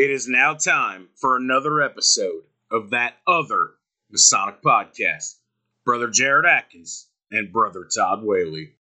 It is now time for another episode of that other Masonic podcast. Brother Jared Atkins and Brother Todd Whaley.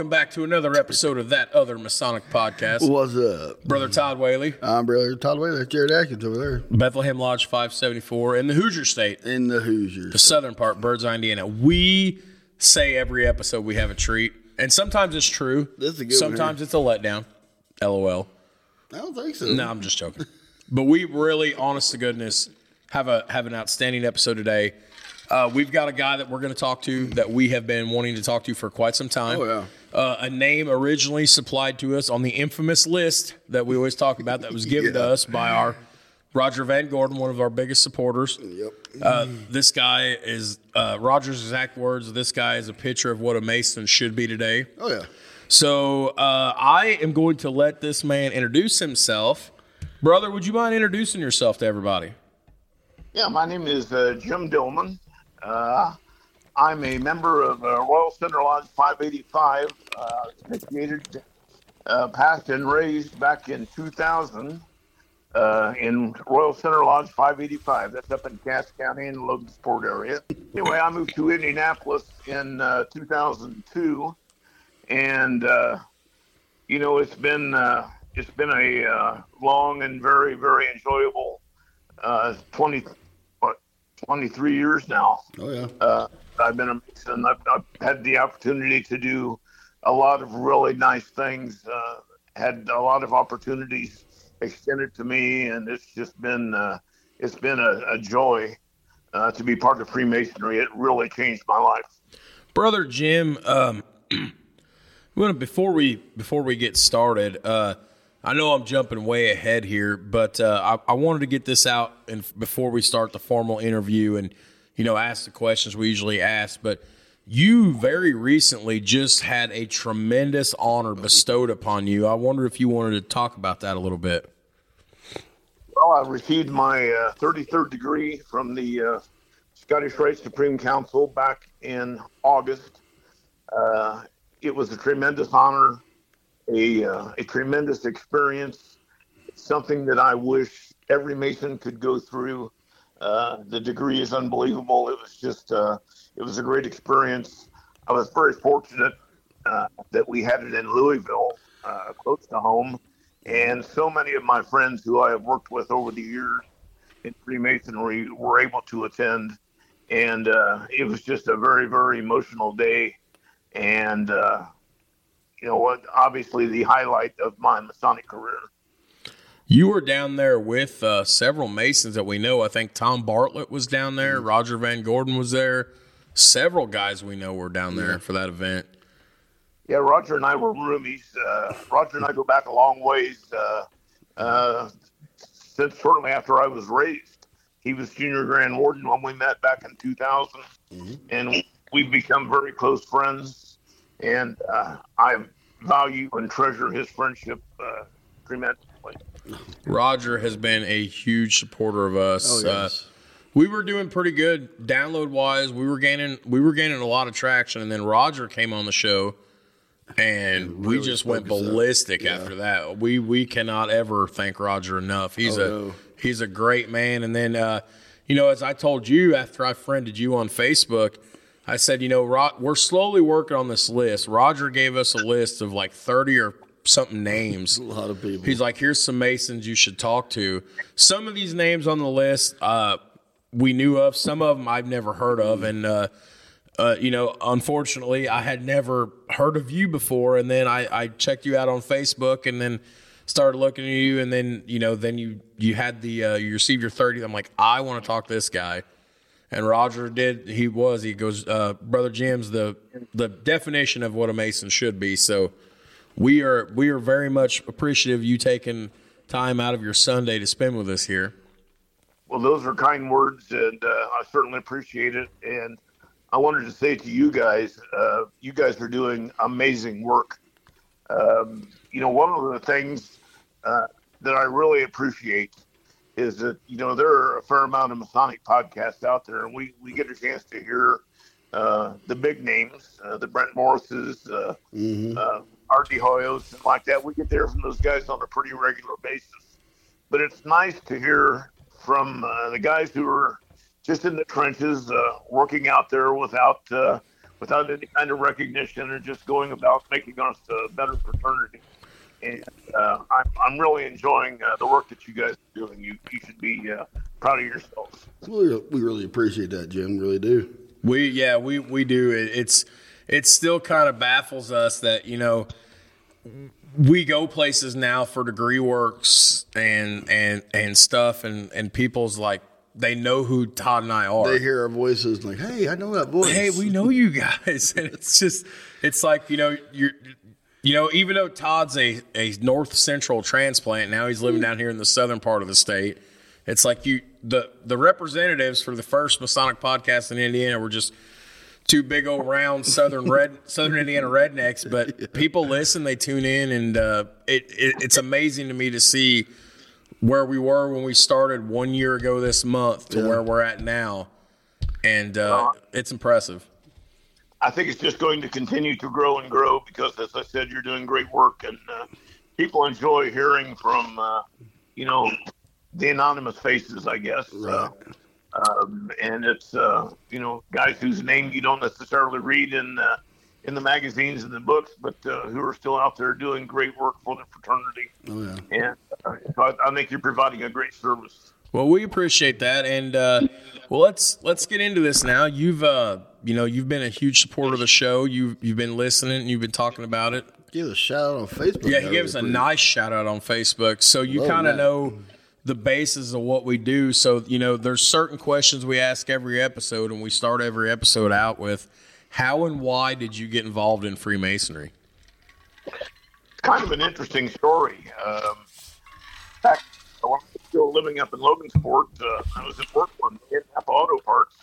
Welcome back to another episode of that other Masonic podcast. What's up? Brother Todd Whaley, I'm brother Todd Whaley. That's Jared Atkins over there Bethlehem Lodge 574 in the Hoosier State, in the Hoosier, the Hoosiers. southern part, Birdseye, Indiana. We say every episode we have a treat, and sometimes it's true. This is a good one sometimes it's a letdown. LOL. I don't think so. No, I'm just joking. but we really, honest to goodness, have a have an outstanding episode today. Uh, we've got a guy that we're going to talk to that we have been wanting to talk to for quite some time. Oh, yeah. Uh, a name originally supplied to us on the infamous list that we always talk about that was given to us by our Roger Van Gordon, one of our biggest supporters. Yep. Uh, this guy is uh, Roger's exact words. This guy is a picture of what a Mason should be today. Oh yeah. So uh, I am going to let this man introduce himself. Brother, would you mind introducing yourself to everybody? Yeah, my name is uh, Jim Dillman. Uh, I'm a member of uh, Royal Center Lodge 585, uh, initiated, uh, passed and raised back in 2000 uh, in Royal Center Lodge 585. That's up in Cass County in the Logansport area. Anyway, I moved to Indianapolis in uh, 2002, and uh, you know it's been uh, it's been a uh, long and very very enjoyable uh, 20 what 23 years now. Oh yeah. I've been a Mason. I've, I've had the opportunity to do a lot of really nice things. Uh, had a lot of opportunities extended to me, and it's just been uh, it's been a, a joy uh, to be part of Freemasonry. It really changed my life. Brother Jim, um, before we before we get started, uh, I know I'm jumping way ahead here, but uh, I, I wanted to get this out and before we start the formal interview and you know ask the questions we usually ask. But you very recently just had a tremendous honor bestowed upon you. I wonder if you wanted to talk about that a little bit. Well, I received my uh, 33rd degree from the uh, Scottish Rite Supreme Council back in August. Uh, it was a tremendous honor, a, uh, a tremendous experience. Something that I wish every Mason could go through. Uh, the degree is unbelievable. It was just, uh, it was a great experience. I was very fortunate uh, that we had it in Louisville, uh, close to home. And so many of my friends who I have worked with over the years in Freemasonry were able to attend. And uh, it was just a very, very emotional day. And, you know obviously the highlight of my Masonic career. You were down there with uh, several Masons that we know. I think Tom Bartlett was down there. Roger Van Gordon was there. Several guys we know were down there for that event. Yeah, Roger and I were roomies. Uh, Roger and I go back a long ways. Uh, uh, since shortly after I was raised, he was junior grand warden when we met back in 2000, and we've become very close friends. And uh, I value and treasure his friendship uh, tremendously. Roger has been a huge supporter of us. Oh, yes. uh, we were doing pretty good download wise. We were gaining we were gaining a lot of traction, and then Roger came on the show, and we just went spoke us up. ballistic Yeah. after that. We we cannot ever thank Roger enough. He's Oh, a no. he's a great man. And then uh, you know, as I told you after I friended you on Facebook, I said, you know, we're slowly working on this list. Roger gave us a list of like thirty or something names. A lot of people. He's like, here's some Masons you should talk to. Some of these names on the list uh, we knew of, some of them I've never heard of. And, uh, uh, you know, unfortunately, I had never heard of you before. And then I, I checked you out on Facebook and then started looking at you, and then you know, then you you had the uh, you received your 30th. I'm like, I want to talk to this guy. And Roger did. He was. He goes, uh, brother Jim's the the definition of what a Mason should be. So we are we are very much appreciative of you taking time out of your Sunday to spend with us here. Well, those are kind words, and uh, I certainly appreciate it. And I wanted to say to you guys, uh, you guys are doing amazing work. Um, you know, one of the things uh, that I really appreciate is that you know there are a fair amount of Masonic podcasts out there, and we we get a chance to hear uh, the big names, uh, the Brent Morrises, uh, Mm-hmm. Art de Hoyos, and like that. We get there from those guys on a pretty regular basis. But it's nice to hear from uh, the guys who are just in the trenches, uh, working out there without uh, without any kind of recognition, and just going about making us a better fraternity. And uh, I'm, I'm really enjoying uh, the work that you guys are doing. You you should be uh, proud of yourselves. We, we really appreciate that, Jim. Really do. We yeah we we do it. It's it still kind of baffles us that you know we go places now for degree works and and and stuff and and people's like they know who Todd and I are. They hear our voices like, "Hey, I know that voice." hey, we know you guys, and it's just it's like you know you're. You know, even though Todd's a, a north central transplant, now he's living down here in the southern part of the state. It's like you the the representatives for the first Masonic podcast in Indiana were just two big old round southern red southern Indiana rednecks. But people listen, they tune in, and uh, it, it it's amazing to me to see where we were when we started one year ago this month to Yeah. where we're at now, and uh, it's impressive. I think it's just going to continue to grow and grow because, as I said, you're doing great work, and uh, people enjoy hearing from, uh, you know, the anonymous faces, I guess. Right. Uh, um, and it's, uh, you know, guys whose name you don't necessarily read in uh, in the magazines and the books, but uh, who are still out there doing great work for the fraternity. Oh yeah. And uh, so I, I think you're providing a great service. Well, we appreciate that, and uh, well, let's let's get into this now. You've uh, you know you've been a huge supporter of the show. You've you've been listening, and you've been talking about it. Give a shout out on Facebook. Yeah, he gave us a nice shout out on Facebook, so you kind of that. know the basis of what we do. So you know, there's certain questions we ask every episode, and we start every episode out with, "How and why did you get involved in Freemasonry?" Kind of an interesting story. Um, I was still living up in Logansport, uh, I was at work one day at Auto Parts,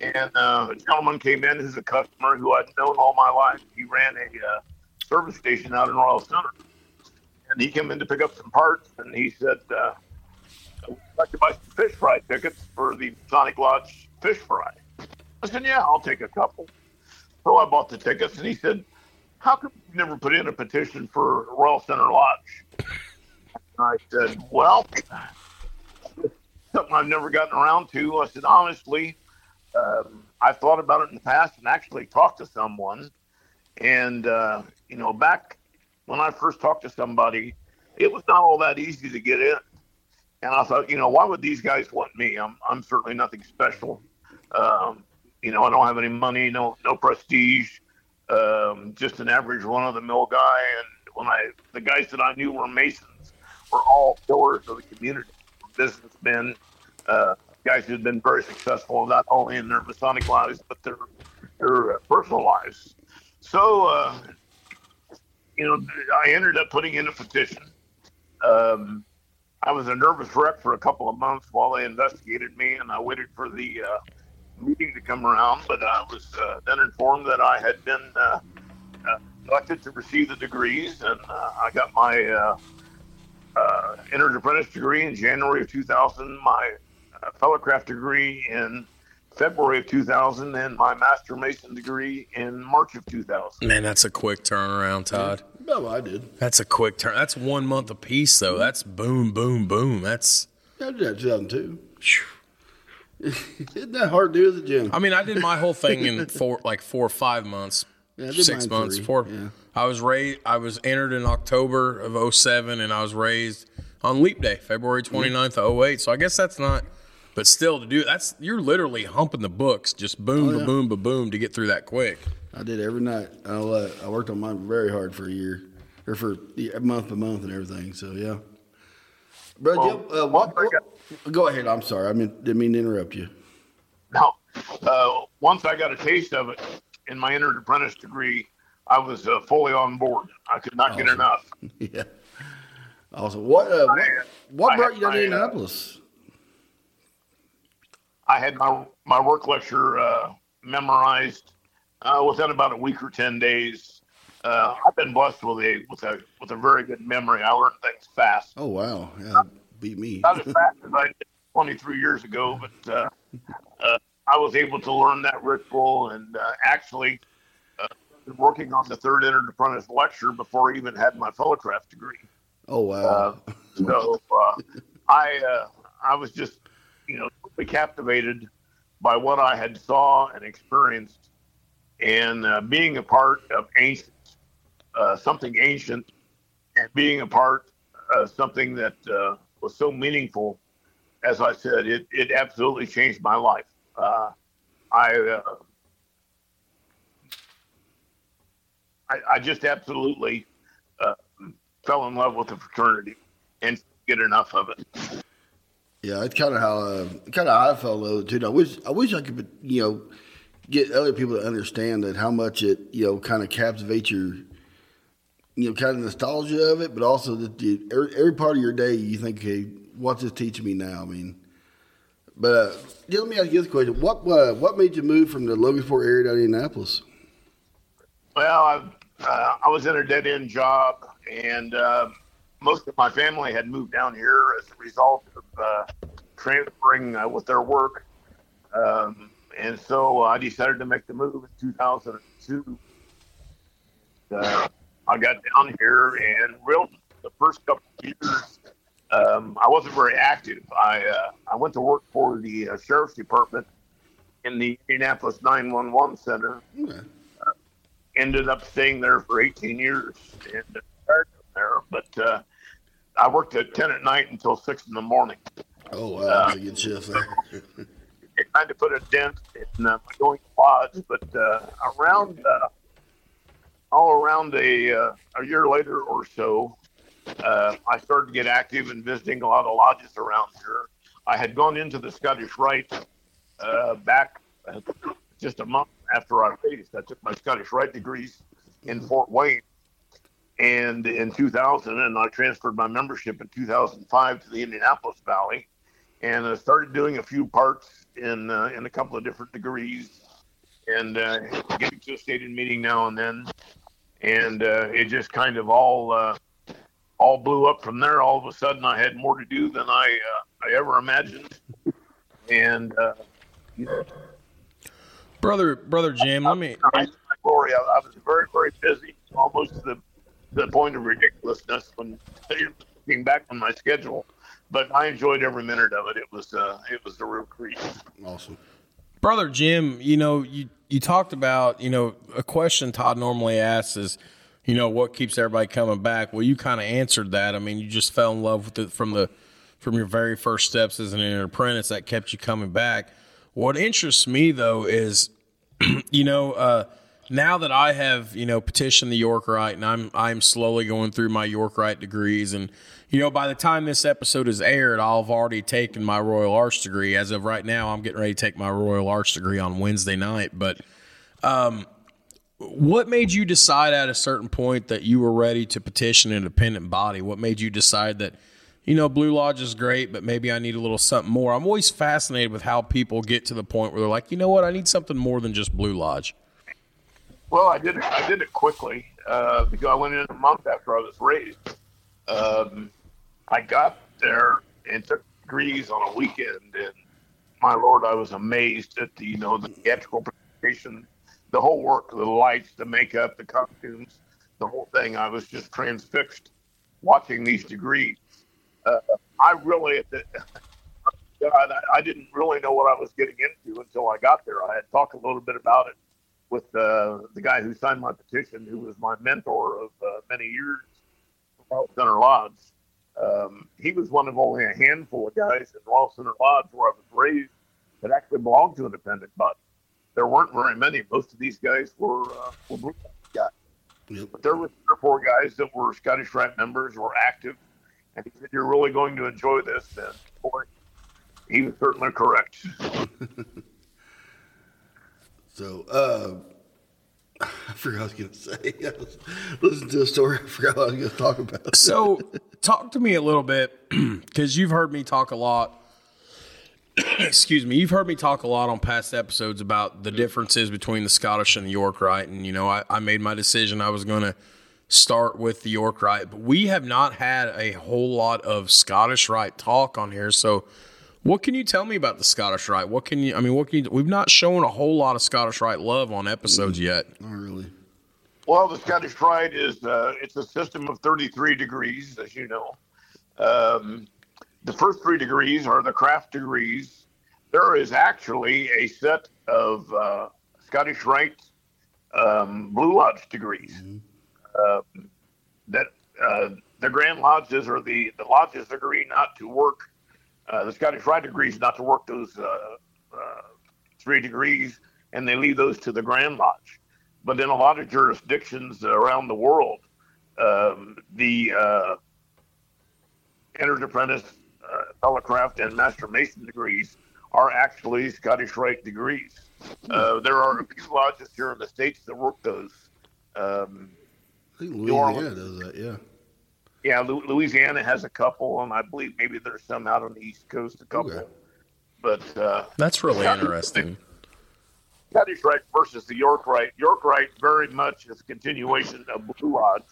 and uh, a gentleman came in who's a customer who I'd known all my life. He ran a uh, service station out in Royal Center, and he came in to pick up some parts, and he said, "I'd like to buy some fish fry tickets for the Sonic Lodge fish fry." I said, "Yeah, I'll take a couple." So I bought the tickets, and he said, how come you never put in a petition for Royal Center Lodge? And I said, well, something I've never gotten around to. I said, honestly, um, I've thought about it in the past and actually talked to someone. And, uh, you know, back when I first talked to somebody, it was not all that easy to get in. And I thought, you know, why would these guys want me? I'm, I'm certainly nothing special. Um, you know, I don't have any money, no, no prestige um, just an average run of the mill guy. And when I, the guys that I knew were Masons were all pillars of the community, businessmen, uh, guys who had been very successful not only in their Masonic lives but their their uh, personal lives. So, uh, you know, I ended up putting in a petition. Um, I was a nervous wreck for a couple of months while they investigated me, and I waited for the uh, meeting to come around, but I was uh, then informed that I had been uh, uh, selected to receive the degrees, and uh, I got my uh, entered apprentice degree in January of 2000, my uh, fellowcraft degree in February of 2000, and my master mason degree in March of 2000. Man, that's a quick turnaround, Todd. No, I did. That's a quick turn. That's one month apiece, though. Mm-hmm. That's boom, boom, boom. That's. I did that 2002. Isn't that hard to do as a gym? I mean, I did my whole thing in four, like four or five months, Yeah, six months. three, Four. yeah. I was raised. I was entered in October of 07, and I was raised on Leap Day, February mm-hmm. 29th of 08. So I guess that's not. But still, to do that's you're literally humping the books, just boom, oh, ba Oh, yeah. boom, ba boom, to get through that quick. I did every night. I, let, I worked on mine very hard for a year. or for yeah, month by month and everything. So yeah. Brother Well, uh, what, what- go ahead. I'm sorry. I mean, didn't mean to interrupt you. Now, uh, once I got a taste of it in my entered apprentice degree, I was uh, fully on board. I could not get enough. yeah. Awesome. What uh, what, what brought you down to uh, Indianapolis? I had my my work lecture uh, memorized uh, within about a week or ten days. Uh, I've been blessed with a with a with a very good memory. I learn things fast. Oh wow, yeah, beat me. Not as fast as I did 23 years ago, but uh, uh, I was able to learn that ritual and uh, actually uh, working on the third entered apprentice lecture before I even had my fellowcraft degree. Oh wow. Uh, so uh, I uh, I was just you know captivated by what I had saw and experienced, and uh, being a part of ancient uh, something ancient, and being a part of something that uh, was so meaningful. As I said, it it absolutely changed my life. Uh, I, uh, I I just absolutely uh, fell in love with the fraternity and get enough of it. Yeah, it's kind of how kind of I felt though too. I wish I wish I could you know get other people to understand that how much it you know kind of captivates your you know kind of nostalgia of it, but also that the, every, every part of your day you think, okay, what's this teaching me now? I mean, but uh, yeah, let me ask you this question: What uh, what made you move from the Logansport area to Indianapolis? Well, I, uh, I was in a dead end job, and uh, most of my family had moved down here as a result of uh, transferring uh, with their work. Um, and so I decided to make the move in 2002. Uh, I got down here, and real the first couple of years, um, I wasn't very active. I uh, I went to work for the uh, sheriff's department in the Indianapolis 911 center Okay. ended up staying there for 18 years and retired from there. But uh, I worked at 10 at night until 6 in the morning. Oh wow, a good shift there. It kind of put a dent in uh, my going quads, but uh, around uh, all around a, uh, a year later or so, uh, I started to get active in visiting a lot of lodges around here. I had gone into the Scottish Rite uh, back just a month after I raised. I took my Scottish Rite degrees in Fort Wayne. And in 2000, and I transferred my membership in 2005 to the Indianapolis Valley, and I started doing a few parts in uh, in a couple of different degrees, and uh, getting to a stated meeting now and then, and uh, it just kind of all uh, all blew up from there. All of a sudden, I had more to do than I uh, I ever imagined, and uh, you know, Brother, brother Jim, let me. I, glory. I, I was very, very busy, almost the, the point of ridiculousness when looking back on my schedule. But I enjoyed every minute of it. It was, uh, it was a real treat. awesome. Brother Jim, you know, you you talked about, you know, a question Todd normally asks is, you know, what keeps everybody coming back? Well, you kind of answered that. I mean, you just fell in love with it from the from your very first steps as an apprentice that kept you coming back. What interests me though is, you know, uh, now that I have, you know, petitioned the York Rite and I'm I'm slowly going through my York Rite degrees and you know, by the time this episode is aired, I'll have already taken my Royal Arch degree. As of right now, I'm getting ready to take my Royal Arch degree on Wednesday night. But um, what made you decide at a certain point that you were ready to petition an independent body? What made you decide that, you know, Blue Lodge is great, but maybe I need a little something more? I'm always fascinated with how people get to the point where they're like, you know what, I need something more than just Blue Lodge. Well, I did it. I did it quickly uh, because I went in a month after I was raised. Um, I got there and took degrees on a weekend, and my lord, I was amazed at the you know the theatrical presentation, the whole work, the lights, the makeup, the costumes, the whole thing. I was just transfixed watching these degrees. Uh, I really, God, I, I didn't really know what I was getting into until I got there. I had talked a little bit about it with uh, the guy who signed my petition, who was my mentor of uh, many years, Royal Center Lodge. Um, he was one of only a handful of guys in Royal Center Lodge where I was raised that actually belonged to an independent body. There weren't very many. Most of these guys were, uh, were Blue guys. Yep. But there were three or four guys that were Scottish Rite members, were active, and he said, "You're really going to enjoy this." And boy, he was certainly correct. So, uh, I forgot I was going to say. I was listening to a story. I forgot what I was going to talk about. So, talk to me a little bit because you've heard me talk a lot. Excuse me, you've heard me talk a lot on past episodes about the differences between the Scottish and the York right. and you know, I, I made my decision. I was going to start with the York right. but we have not had a whole lot of Scottish right talk on here. So, what can you tell me about the Scottish Rite? What can you? I mean, what can you? We've not shown a whole lot of Scottish Rite love on episodes yet. Not really. Well, the Scottish Rite is uh, it's a system of 33 degrees, as you know. Um, the first three degrees are the craft degrees. There is actually a set of uh, Scottish Rite um, Blue Lodge degrees um, that uh, the Grand Lodges or the, the lodges agree not to work. Uh, the Scottish Rite agrees not to work those uh, uh, three degrees, and they leave those to the Grand Lodge. But in a lot of jurisdictions around the world, um, the uh, entered apprentice, uh, fellowcraft, and master mason degrees are actually Scottish Rite degrees. Uh, there are a few lodges here in the states that work those. Um, I think Louisiana does that, yeah. Yeah, Louisiana has a couple, and I believe maybe there's some out on the East Coast, a couple. Okay. But uh, That's really interesting. Scottish Rite versus the York Rite. York Rite very much is a continuation of Blue Lodge,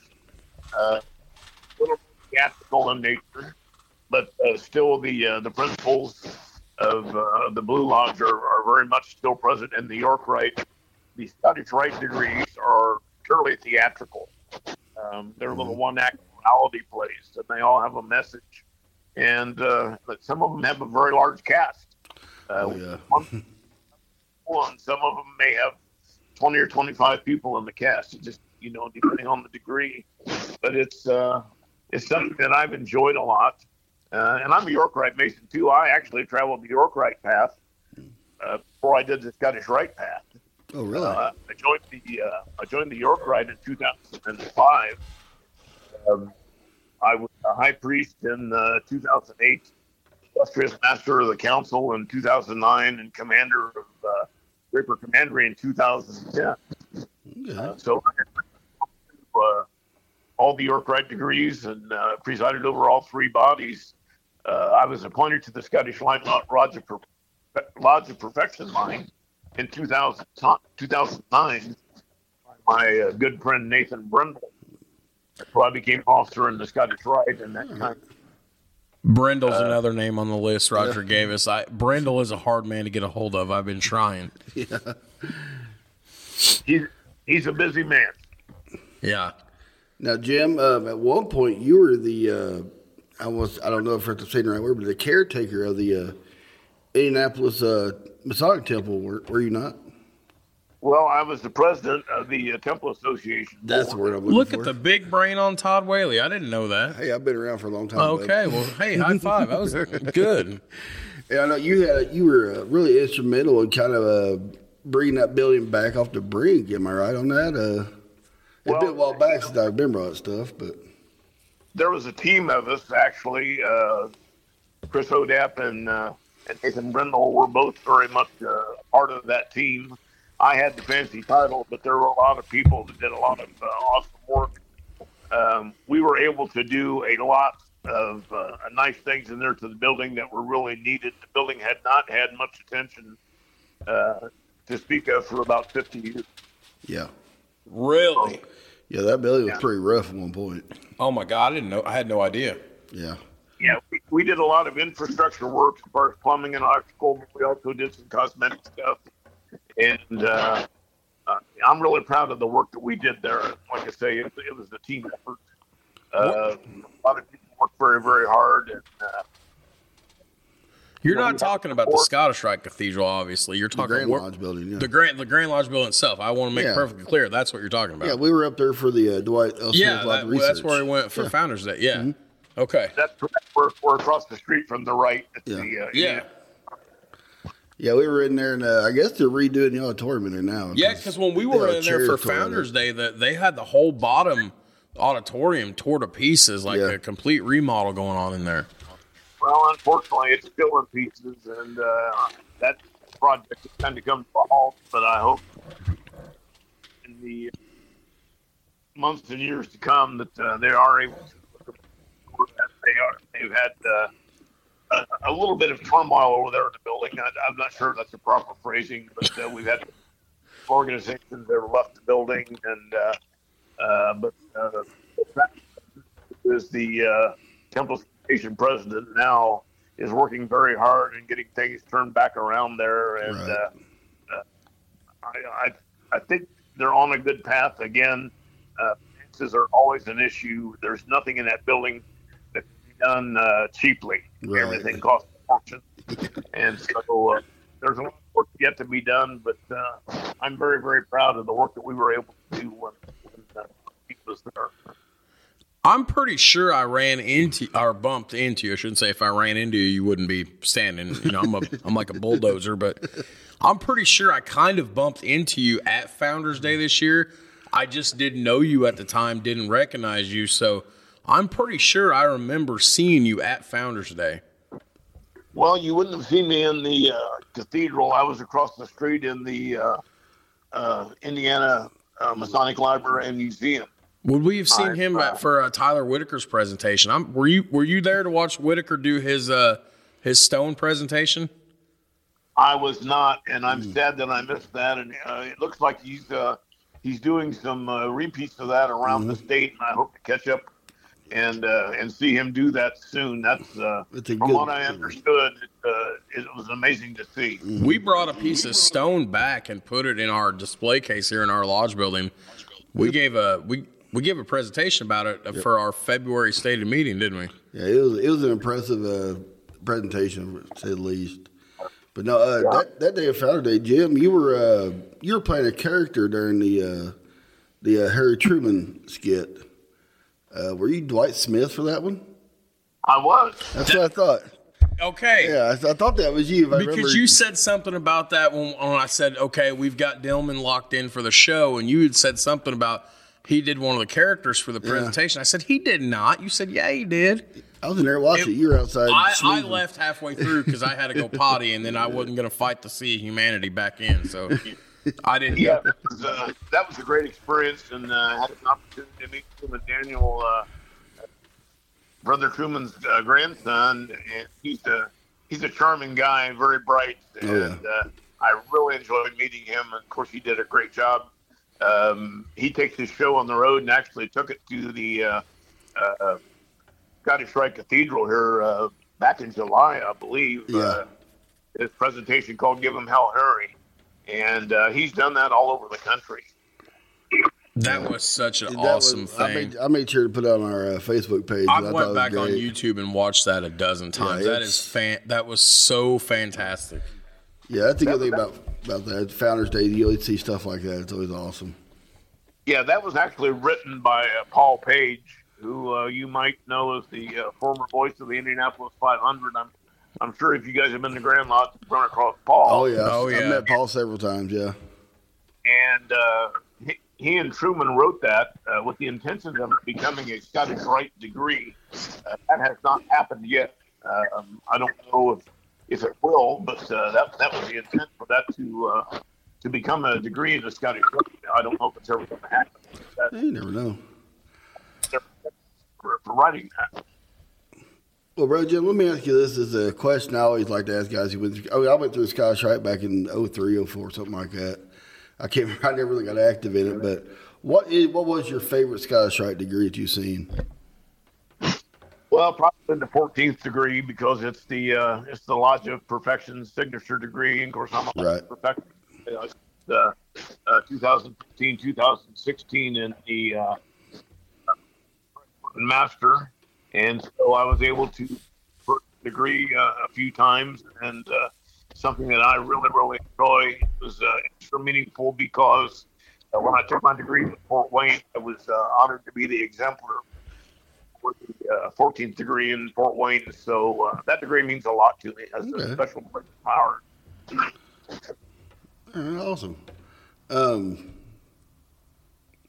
uh, a little theatrical in nature, but uh, still the uh, the principles of uh, the Blue Lodge are, are very much still present in the York Rite. The Scottish Rite degrees are purely theatrical. Um, they're a little one act reality plays, and they all have a message. And uh, but some of them have a very large cast. Uh, Oh, yeah. one one. Some of them may have 20 or 25 people in the cast. It just, you know, depending on the degree. But it's uh, it's something that I've enjoyed a lot. Uh, and I'm a York Rite Mason too. I actually traveled the York Rite path uh, before I did the Scottish Rite path. Oh, really? Uh, I joined the uh, I joined the York Rite in 2005. Um, I was a high priest in uh, 2008, illustrious master of the council in 2009, and commander of uh, Raper Commandery in 2010. okay. Uh, so I uh, all the York Rite degrees and uh, presided over all three bodies. Uh, I was appointed to the Scottish Line Lodge of, Lodge of Perfection line in 2000, 2009 by my uh, good friend Nathan Brindle. So I became officer in the Scottish Rite, and that kind Brindle's another name on the list Roger gave us. I Brindle is a hard man to get a hold of. I've been trying. he's he's a busy man. Yeah. Now, Jim, um, at one point you were the, uh, I was, I don't know if I'm saying the right word, but the caretaker of the uh, Indianapolis uh, Masonic Temple, were, were you not? Well, I was the president of the uh, Temple Association. That's the word I'm looking Look for. at the big brain on Todd Whaley. I didn't know that. Hey, I've been around for a long time. bud. Okay, well, hey, high five. That was good. Yeah, I know you had you were uh, really instrumental in kind of uh, bringing that building back off the brink. Am I right on that? Uh, it's Well- been a while back since I remember all that stuff, but there was a team of us actually. Uh, Chris Odep and, uh, and Nathan Brindle were both very much uh, part of that team. I had the fancy title, but there were a lot of people that did a lot of uh, awesome work. Um, we were able to do a lot of uh, nice things in there to the building that were really needed. The building had not had much attention uh, to speak of for about 50 years. yeah, Really? yeah, that building was Yeah. pretty rough at one point. Oh my God, I didn't know. I had no idea. Yeah, Yeah, we, we did a lot of infrastructure work as far as plumbing and electrical. But we also did some cosmetic stuff, and uh, uh, I'm really proud of the work that we did there. Like I say, it, it was a team effort. Uh, a lot of people worked very, very hard, and uh, You're not talking about the Scottish Rite Cathedral, obviously. You're the talking Grand Lodge building. Yeah, the Grand the Grand Lodge building itself. I want to make Yeah. it perfectly clear. That's what you're talking about. yeah, we were up there for the uh, Dwight L. Smith Yeah, Lodge that- of well, that's where we went for Yeah. Mm-hmm. Founders Day. Yeah. Okay. that's correct. We're, we're across the street from the right. At Yeah. The, uh, Yeah. Yeah, we were in there, and uh, I guess they're redoing the auditorium in there now. Yeah, because when we were in there for Founders. Day, that they had the whole bottom auditorium tore to pieces, like Yeah. a complete remodel going on in there. Well, unfortunately, it's still in pieces, and uh, that project is kind of come to a halt. But I hope in the months and years to come that uh, they are able to. that They are. They've had uh, a, a little bit of turmoil over there in the building. I, I'm not sure if that's the proper phrasing, but uh, we've had organizations that have left the building, and uh, uh, but uh, is the uh, Temple Association president now is working very hard and getting things turned back around there, and Right. uh, uh, I, I I think they're on a good path again. Uh, finances are always an issue. There's nothing in that building that can be done uh, cheaply. Right. Everything costs a fortune, and so uh, there's a lot of work yet to be done. But uh, I'm very very proud of the work that we were able to do when, when uh, he was there. I'm pretty sure I ran into or bumped into you. I shouldn't say if I ran into you, you wouldn't be standing. You know, I'm a I'm like a bulldozer, but I'm pretty sure I kind of bumped into you at Founders Day this year. I just didn't know you at the time, didn't recognize you, so I'm pretty sure I remember seeing you at Founders Day. Well, you wouldn't have seen me in the uh, cathedral. I was across the street in the uh, uh, Indiana uh, Masonic Library and Museum. Would we have seen I- him uh, at, for uh, Tyler Whitaker's presentation? I'm, were you were you there to watch Whitaker do his uh, his stone presentation? I was not, and I'm sad that I missed that. And uh, it looks like he's uh, he's doing some uh, repeats of that around the state, and I hope to catch up and uh, and see him do that soon. That's uh, from good- what I understood. Uh, it was amazing to see. We brought a piece of stone back and put it in our display case here in our lodge building. We gave a we we gave a presentation about it for our February stated meeting, didn't we? Yeah, it was it was an impressive uh, presentation, to say the least. But no, uh, that that day of Founder Day, Jim, you were uh, you were playing a character during the uh, the uh, Harry Truman skit. Uh, were you Dwight Smith for that one? I was. That's what I thought. Okay. Yeah, I, I thought that was you. If I. Because you said something about that when, when I said, okay, we've got Dillman locked in for the show, and you had said something about he did one of the characters for the presentation. I said, he did not. You said, yeah, he did. I was in there watching. It- you were outside. I, I left halfway through because I had to go potty, and then I wasn't going to fight the sea of humanity back in. So I didn't. Yeah, that was, uh, that was a great experience, and uh, I had an opportunity to meet Truman Daniel, uh, brother Truman's uh, grandson, and he's a he's a charming guy, very bright, and Oh, yeah. uh, I really enjoyed meeting him. And of course, he did a great job. Um, he takes his show on the road and actually took it to the uh, uh, Scottish Rite Cathedral here uh, back in July, I believe. Yeah. Uh, his presentation called "Give Him Hell, Harry." And uh, he's done that all over the country. That was such an That awesome was- I thing. made, I made sure to put it on our uh, Facebook page. I thought went it was back on. YouTube and watched that a dozen times. that it's- is fan. That was so fantastic. Yeah, that's the good thing about about that. Founders Day, you always see stuff like that. It's always awesome. Yeah, that was actually written by uh, Paul Page, who uh, you might know as the uh, former voice of the Indianapolis 500. I'm, I'm sure if you guys have been to Grand Lodge, you've run across Paul. Oh yeah, Oh, yeah. I've met Paul several times. Yeah, and uh, he, he and Truman wrote that uh, with the intention of becoming a Scottish Rite degree. Uh, that has not happened yet. Um, I don't know if, if it will, but uh, that that was the intent for that to uh, to become a degree in the Scottish Rite. I don't know if it's ever going to happen. That's you never know. for, for writing that. Well, bro, Jim, let me ask you this: is a question I always like to ask guys who went. Through, I, mean, I went through the Scottish Rite back in 03, 04, something like that. I can't. remember. I never really got active in it, but what is what was your favorite Scottish Rite degree that you've seen? Well, probably the 14th degree because it's the uh, it's the Lodge of Perfection signature degree. And of course, I'm a Lodge Right. of Perfection. Uh, the uh, 2015, 2016 in the uh, master, and so I was able to put the degree uh, a few times, and uh, something that I really, really enjoy. It was uh, extra meaningful because uh, when I took my degree at Fort Wayne, I was uh, honored to be the exemplar for the uh, 14th degree in Fort Wayne. So uh, that degree means a lot to me. as Okay. a special place of power. All right, awesome. Um,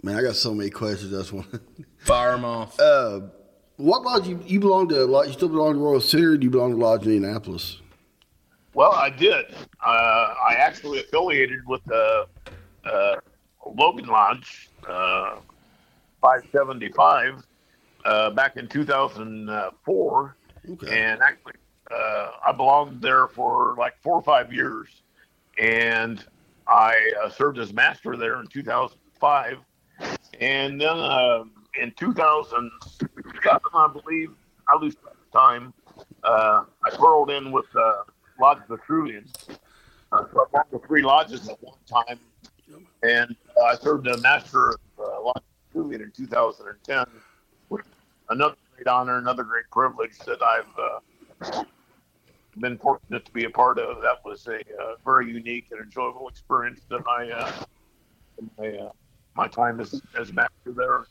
man, I got so many questions. I just want. To fire them off what lodge you, you belong to? Lodge, you still belong to Royal Center? Or do you belong to Lodge Indianapolis? Well, I did. Uh, I actually affiliated with the uh, Logan Lodge uh, 575 uh, back in 2004, uh, okay. and actually uh, I belonged there for like four or five years, and I served as master there in 2005, and then um, in two thousand. I believe. I lose time. Uh, I curled in with uh, Lodge Vitruvian. Uh, so I bought the three lodges at one time, and uh, I served a master of uh, Lodge Vitruvian in 2010, which another great honor, another great privilege that I've uh, been fortunate to be a part of. That was a uh, very unique and enjoyable experience that I, uh, my, my, my time as, as master there.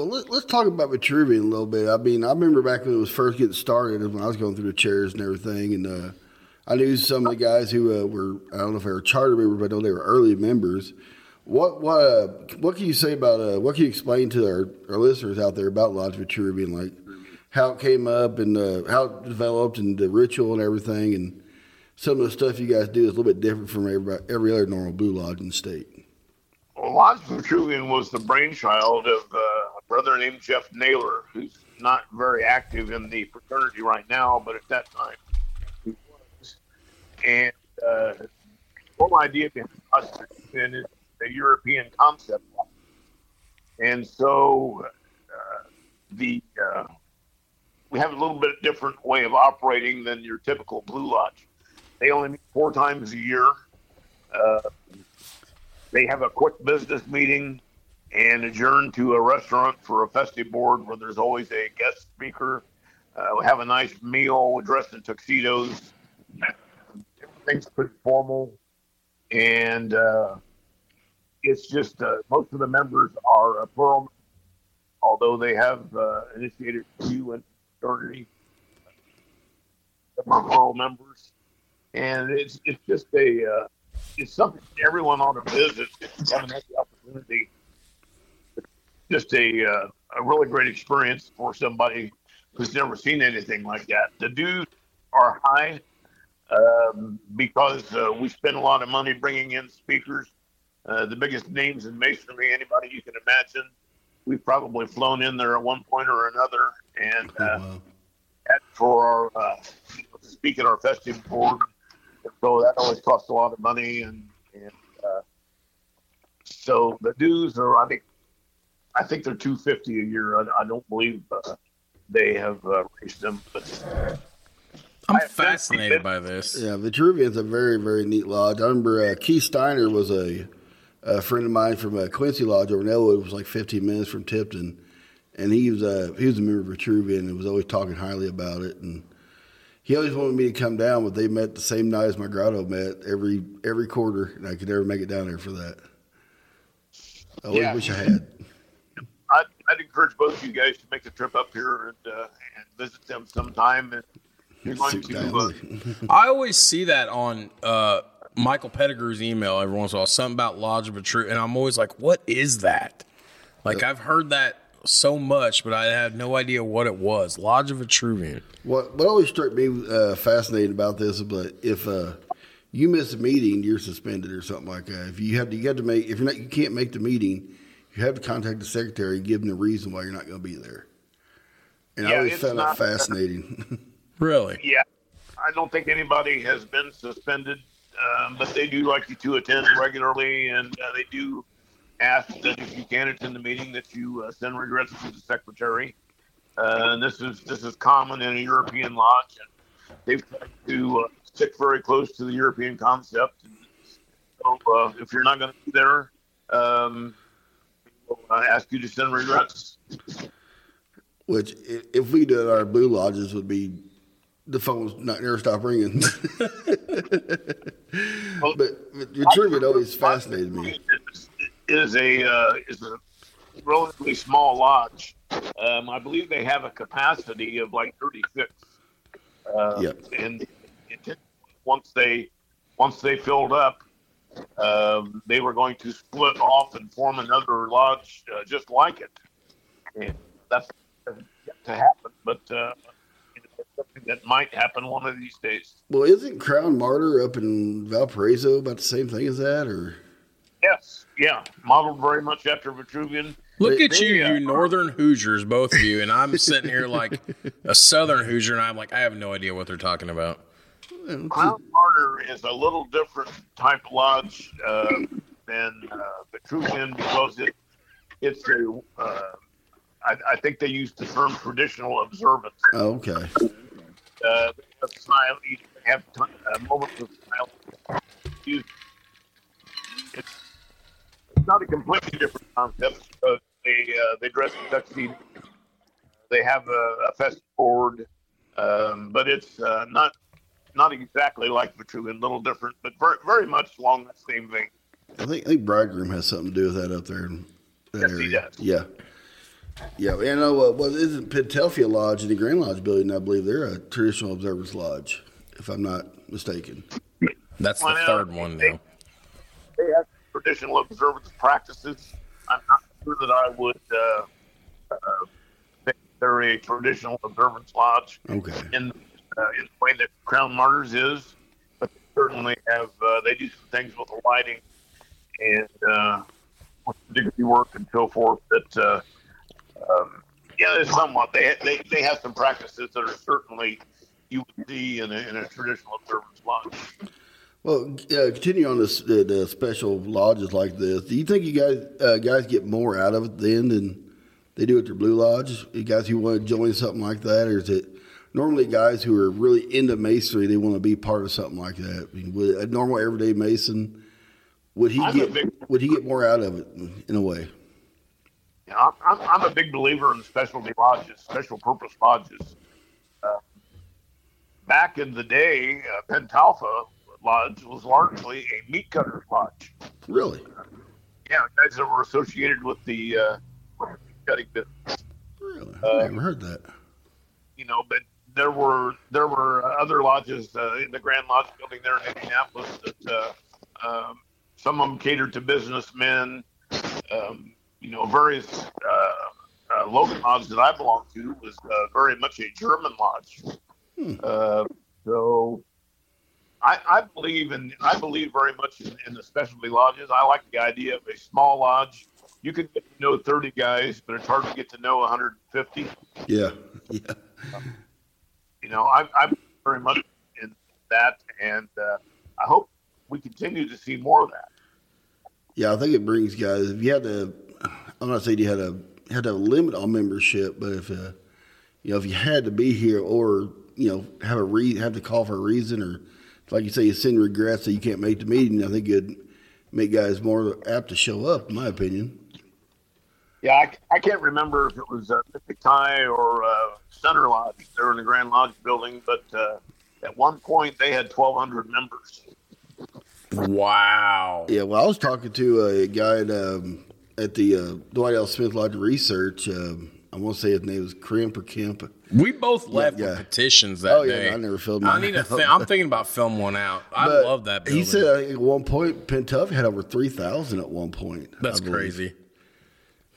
Well, let, let's talk about Vitruvian a little bit. I mean, I remember back when it was first getting started, when I was going through the chairs and everything, and uh, I knew some of the guys who uh, were I don't know if they were charter members, but I know they were early members. What what uh, what can you say about uh, what can you explain to our, our listeners out there about Lodge Vitruvian, like how it came up and uh, how it developed and the ritual and everything, and some of the stuff you guys do is a little bit different from every other normal blue lodge in the state. Well, Lodge Vitruvian was the brainchild of uh, brother named Jeff Naylor, who's not very active in the fraternity right now, but at that time he was. And uh, the whole idea behind is the European concept. And so uh, the uh, we have a little bit different way of operating than your typical Blue Lodge. They only meet four times a year. Uh, they have a quick business meeting and adjourn to a restaurant for a festive board where there's always a guest speaker. Uh, have a nice meal dressed in tuxedos. Everything's pretty formal, and uh, it's just uh, most of the members are uh, plural, although they have uh, initiated you and fraternity. Plural members, and it's it's just a uh, it's something everyone ought to visit if you haven't had the opportunity. Just a uh, a really great experience for somebody who's never seen anything like that. The dues are high um, because uh, we spend a lot of money bringing in speakers. Uh, the biggest names in masonry, anybody you can imagine. We've probably flown in there at one point or another, and uh, wow. at, for our uh, to speak at our festive board. So that always costs a lot of money, and and uh, so the dues are I think I think they're two fifty a year. I, I don't believe uh, they have uh, raised them, but I'm fascinated by this. Yeah, Vitruvian's a very, very neat lodge. I remember uh, Keith Steiner was a, a friend of mine from uh, Quincy Lodge over in Elwood. It was like 15 minutes from Tipton, and he was uh, he was a member of Vitruvian and was always talking highly about it. And he always wanted me to come down, but they met the same night as my grotto met every every quarter, and I could never make it down there for that. I always Yeah. wish I had. I'd, I'd encourage both of you guys to make the trip up here and, uh, and visit them sometime. And you're going to uh, I always see that on uh, Michael Pettigrew's email every once in a while, something about Lodge of a True, and I'm always like, what is that? Like I've heard that so much, but I had no idea what it was. Lodge of Vitruvian. What what always struck me uh, fascinating about this but if uh, you miss a meeting, you're suspended or something like that. If you have to, you have to make if you're not, you can't make the meeting, you have to contact the secretary and give them the reason why you're not going to be there. And I always found that fascinating. Really? yeah, I don't think anybody has been suspended, um, but they do like you to attend regularly, and uh, they do ask that if you can't attend the meeting, that you uh, send regrets to the secretary. Uh, and this is this is common in a European lodge, and they've tried to uh, stick very close to the European concept. And so, uh, if you're not going to be there, um, uh, ask you to send regrets. Which, if we did, our blue lodges would be the phone's not never stop ringing. Well, but but Vitruvian always fascinated me. Is a uh, is a relatively small lodge. Um, I believe they have a capacity of like 36. Uh, Yep. And it, once they once they filled up, um, they were going to split off and form another lodge uh, just like it. And that's yet to happen, but uh, it's something that might happen one of these days. Well, isn't Crown Martyr up in Valparaiso about the same thing as that, or? Yes, yeah, modeled very much after Vitruvian. Look They- at you, uh, you northern Hoosiers, both of you, and I'm sitting here like a southern Hoosier, and I'm like, I have no idea what they're talking about. Crown Martyr is a little different type of lodge uh, than uh, Vitruvian because it it's a uh, I, I think they use the term traditional observance. Oh, okay. Uh, they have style, you have t- uh, moments of style. It's, it's not a completely different concept because they uh, they dress in tuxedo. They have a, a festive board, um, but it's uh, not not exactly like Vitruvian, a little different, but very, very much along that same vein. I think I think Bridegroom has something to do with that up there in that Yes, he does. Yeah. Yeah, and I know. Uh, well, isn't Pentalpha Lodge in the Grand Lodge building? I believe they're a traditional observance lodge, if I'm not mistaken. That's the Well, third one they- now. They have traditional observance practices. I'm not sure that I would uh, uh, think they're a traditional observance lodge. Okay. in uh, in the way that Crown Martyrs is, but they certainly have uh, they do some things with the lighting and uh, degree work and so forth. That uh, um, yeah, it's somewhat they, they they have some practices that are certainly you would see in a, in a traditional observance lodge. Well, uh, continue on this the, the special lodges like this. Do you think you guys uh, guys get more out of it then than they do at their Blue Lodge? You guys who want to join something like that, or is it normally guys who are really into masonry they want to be part of something like that? I mean, would a normal everyday mason would he I'm get big- would he get more out of it in a way? Know, I'm, I'm a big believer in specialty lodges, special purpose lodges. Uh, back in the day, uh, Pentalpha Lodge was largely a meat cutter's lodge. Really? Yeah, guys that were associated with the uh, cutting business. Really? Uh, I never heard that. You know, but there were there were other lodges uh, in the Grand Lodge building there in Indianapolis that uh, um, some of them catered to businessmen. Um, you know, various uh, uh, Logan Lodge that I belong to was uh, very much a German lodge. Hmm. Uh, so. I, I believe in I believe very much in, in the specialty lodges. I like the idea of a small lodge. You can get to know 30 guys, but it's hard to get to know 150. Yeah. Yeah. you know, I'm, I'm very much in that, and uh, I hope we continue to see more of that. Yeah, I think it brings guys. If you had to, I'm not saying you had a had a limit on membership, but if uh, you know if you had to be here or you know have a re have to call for a reason or like you say you send regrets that you can't make the meeting, I think it'd make guys more apt to show up, in my opinion. Yeah, I, I can't remember if it was uh, Mystic Tie or uh, Center Lodge. They were in the Grand Lodge building, but uh, at one point they had 1,200 members. Wow. Yeah, well, I was talking to a guy at, um, at the uh, Dwight L. Smith Lodge of Research. Um, I won't say his name was Krimp or Kemp. We both left yeah. with petitions that Oh, yeah, day. I never filled I mine need a out. thi- I'm thinking about filling one out. I But love that. Building. He said I at one point Pentuff had over three thousand at one point. that's crazy.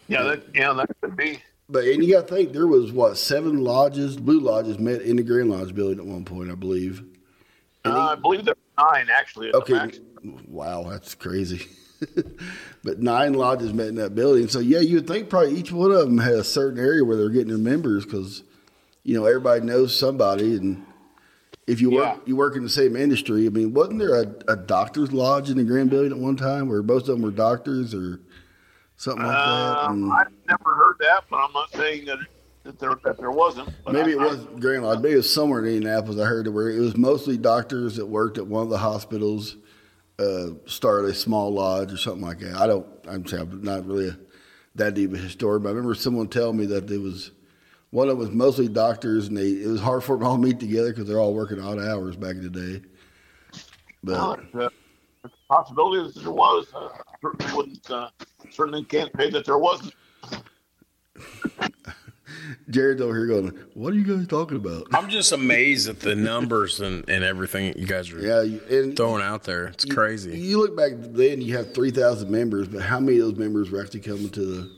Yeah, that, yeah, that could be. But and you got to think there was what seven lodges, blue lodges met in the Grand Lodge building at one point, I believe. And Uh, I believe there were nine actually. At Okay. Wow, that's crazy. but nine lodges met in that building. So yeah, you would think probably each one of them had a certain area where they're getting their members because you know everybody knows somebody, and if you work Yeah. you work in the same industry. I mean, wasn't there a, a doctor's lodge in the Grand Building at one time where most of them were doctors or something like that? Um, I've never heard that, but I'm not saying that, that there that there wasn't. Maybe it was Grand Lodge. Maybe it was somewhere in Indianapolis. I heard it where it was mostly doctors that worked at one of the hospitals. Uh, started a small lodge or something like that. I don't. I'm saying I'm not really a, that deep a historian, but I remember someone telling me that there was one of them was mostly doctors, and they it was hard for them all to meet together because they're all working odd hours back in the day. But Well, it's, uh, it's a possibility that there was. Uh, certainly wouldn't. Uh, certainly can't say that there wasn't. Jared's over here going, "What are you guys talking about?" I'm just amazed at the numbers and, and everything you guys are Yeah, and throwing out there. It's crazy. You look back then, you have three thousand members, but how many of those members were actually coming to the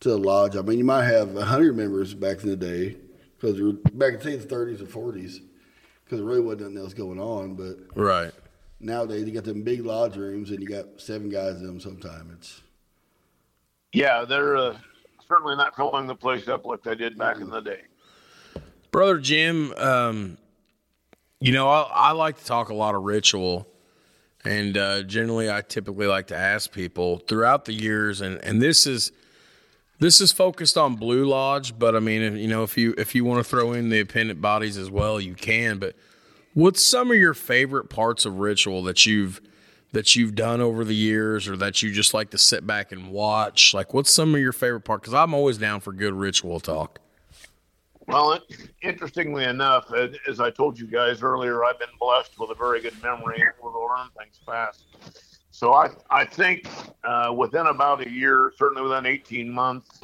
to the lodge? I mean, you might have hundred members back in the day because back in say the thirties or forties, because there really wasn't nothing else going on. But Right. Nowadays, you got them big lodge rooms, and you got seven guys in them. Sometime it's Yeah, they're uh, certainly not filling the place up like they did back in the day. Brother Jim, um, you know, I, I like to talk a lot of ritual, and uh, generally, I typically like to ask people throughout the years, and, and this is this is focused on Blue Lodge, but I mean, if, you know, if you if you want to throw in the appendant bodies as well, you can. But what's some of your favorite parts of ritual that you've that you've done over the years, or that you just like to sit back and watch? Like, what's some of your favorite part? Because I'm always down for good ritual talk. Well, interestingly enough, as, as I told you guys earlier, I've been blessed with a very good memory and able to learn things fast. So I, I think uh, within about a year, certainly within 18 months,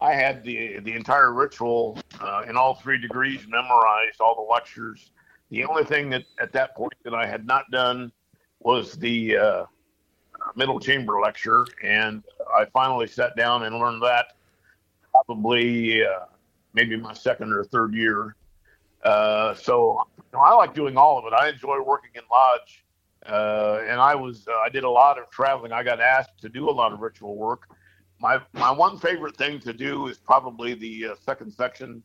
I had the the entire ritual uh, in all three degrees memorized, all the lectures. The only thing that at that point that I had not done was the uh, middle chamber lecture, and I finally sat down and learned that probably uh, maybe my second or third year. Uh, so you know, I like doing all of it. I enjoy working in lodge, uh, and I was uh, I did a lot of traveling. I got asked to do a lot of ritual work. My my one favorite thing to do is probably the uh, second section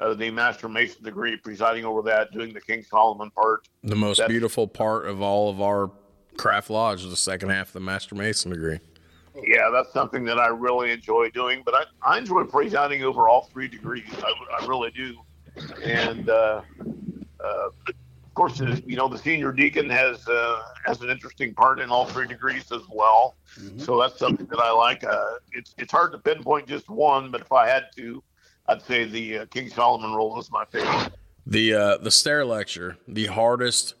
of the Master Mason degree, presiding over that, doing the King Solomon part. The most That's- beautiful part of all of our craft lodge is the second half of the Master Mason degree. Yeah, that's something that I really enjoy doing. But I, I enjoy presiding over all three degrees. I, I really do. And uh, uh, of course, uh, you know, the senior deacon has uh, has an interesting part in all three degrees as well. So that's something that I like. Uh, it's it's hard to pinpoint just one, but if I had to, I'd say the uh, King Solomon role is my favorite. The uh, the stair lecture, the hardest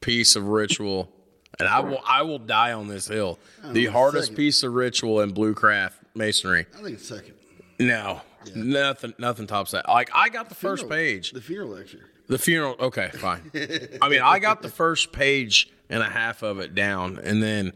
piece of ritual, and I will I will die on this hill. The hardest second. piece of ritual in blue craft masonry. I think it's second. No, nothing nothing tops that. Like I got the first Funeral- page. The funeral lecture. The funeral. Okay, fine. I mean, I got the first page and a half of it down, and then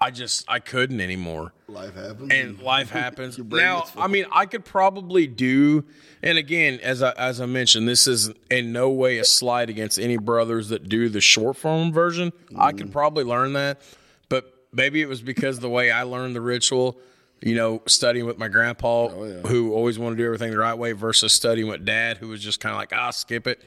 I just I couldn't anymore. Life happens. and life happens. Now. I mean, I could probably do, and again, as I as I mentioned, this is in no way a slight against any brothers that do the short form version. I Mm-hmm. could probably learn that, but maybe it was because the way I learned the ritual. You know, studying with my grandpa, Oh, who always wanted to do everything the right way, versus studying with dad, who was just kind of like, ah, skip it.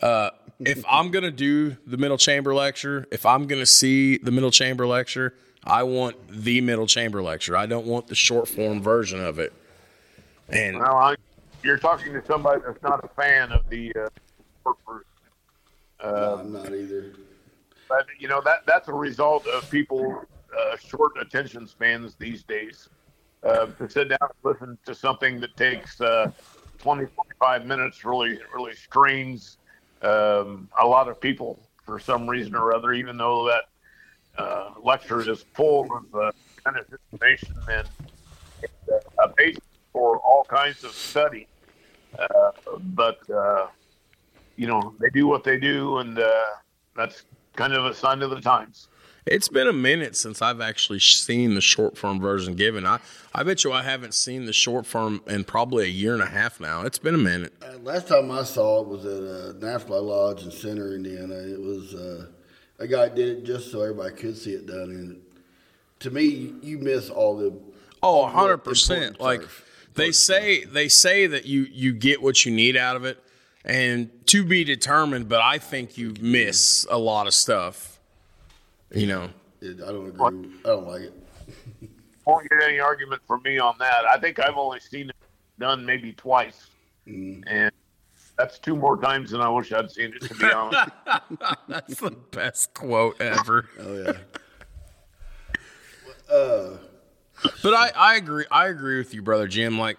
Uh, if I'm gonna do the middle chamber lecture, if I'm gonna see the middle chamber lecture, I want the middle chamber lecture. I don't want the short form version of it. And Well, I, you're talking to somebody that's not a fan of the uh, short version. No, I'm not either. But you know that that's a result of people uh, short attention spans these days. Uh, to sit down and listen to something that takes uh, 20, 25 minutes really really strains um, a lot of people for some reason or other. Even though that uh, lecture is full of uh, kind of information and, uh, a basis for all kinds of study, uh, but uh, you know they do what they do, and uh, that's kind of a sign of the times. It's been a minute since I've actually seen the short form version given. I, I bet you I haven't seen the short form in probably a year and a half now. It's been a minute. Uh, last time I saw it was at uh, National Lodge in Center, Indiana. It was uh, a guy did it just so everybody could see it done. And to me, you miss all the Oh, all hundred percent. Like stuff. they say, they say that you you get what you need out of it, and to be determined. But I think you miss a lot of stuff. You know, I don't agree. I don't like it. Won't get any argument from me on that. I think I've only seen it done maybe twice, mm. and that's two more times than I wish I'd seen it. To be honest, that's the best quote ever. Oh yeah. Uh, but I, I agree. I agree with you, brother Jim. Like,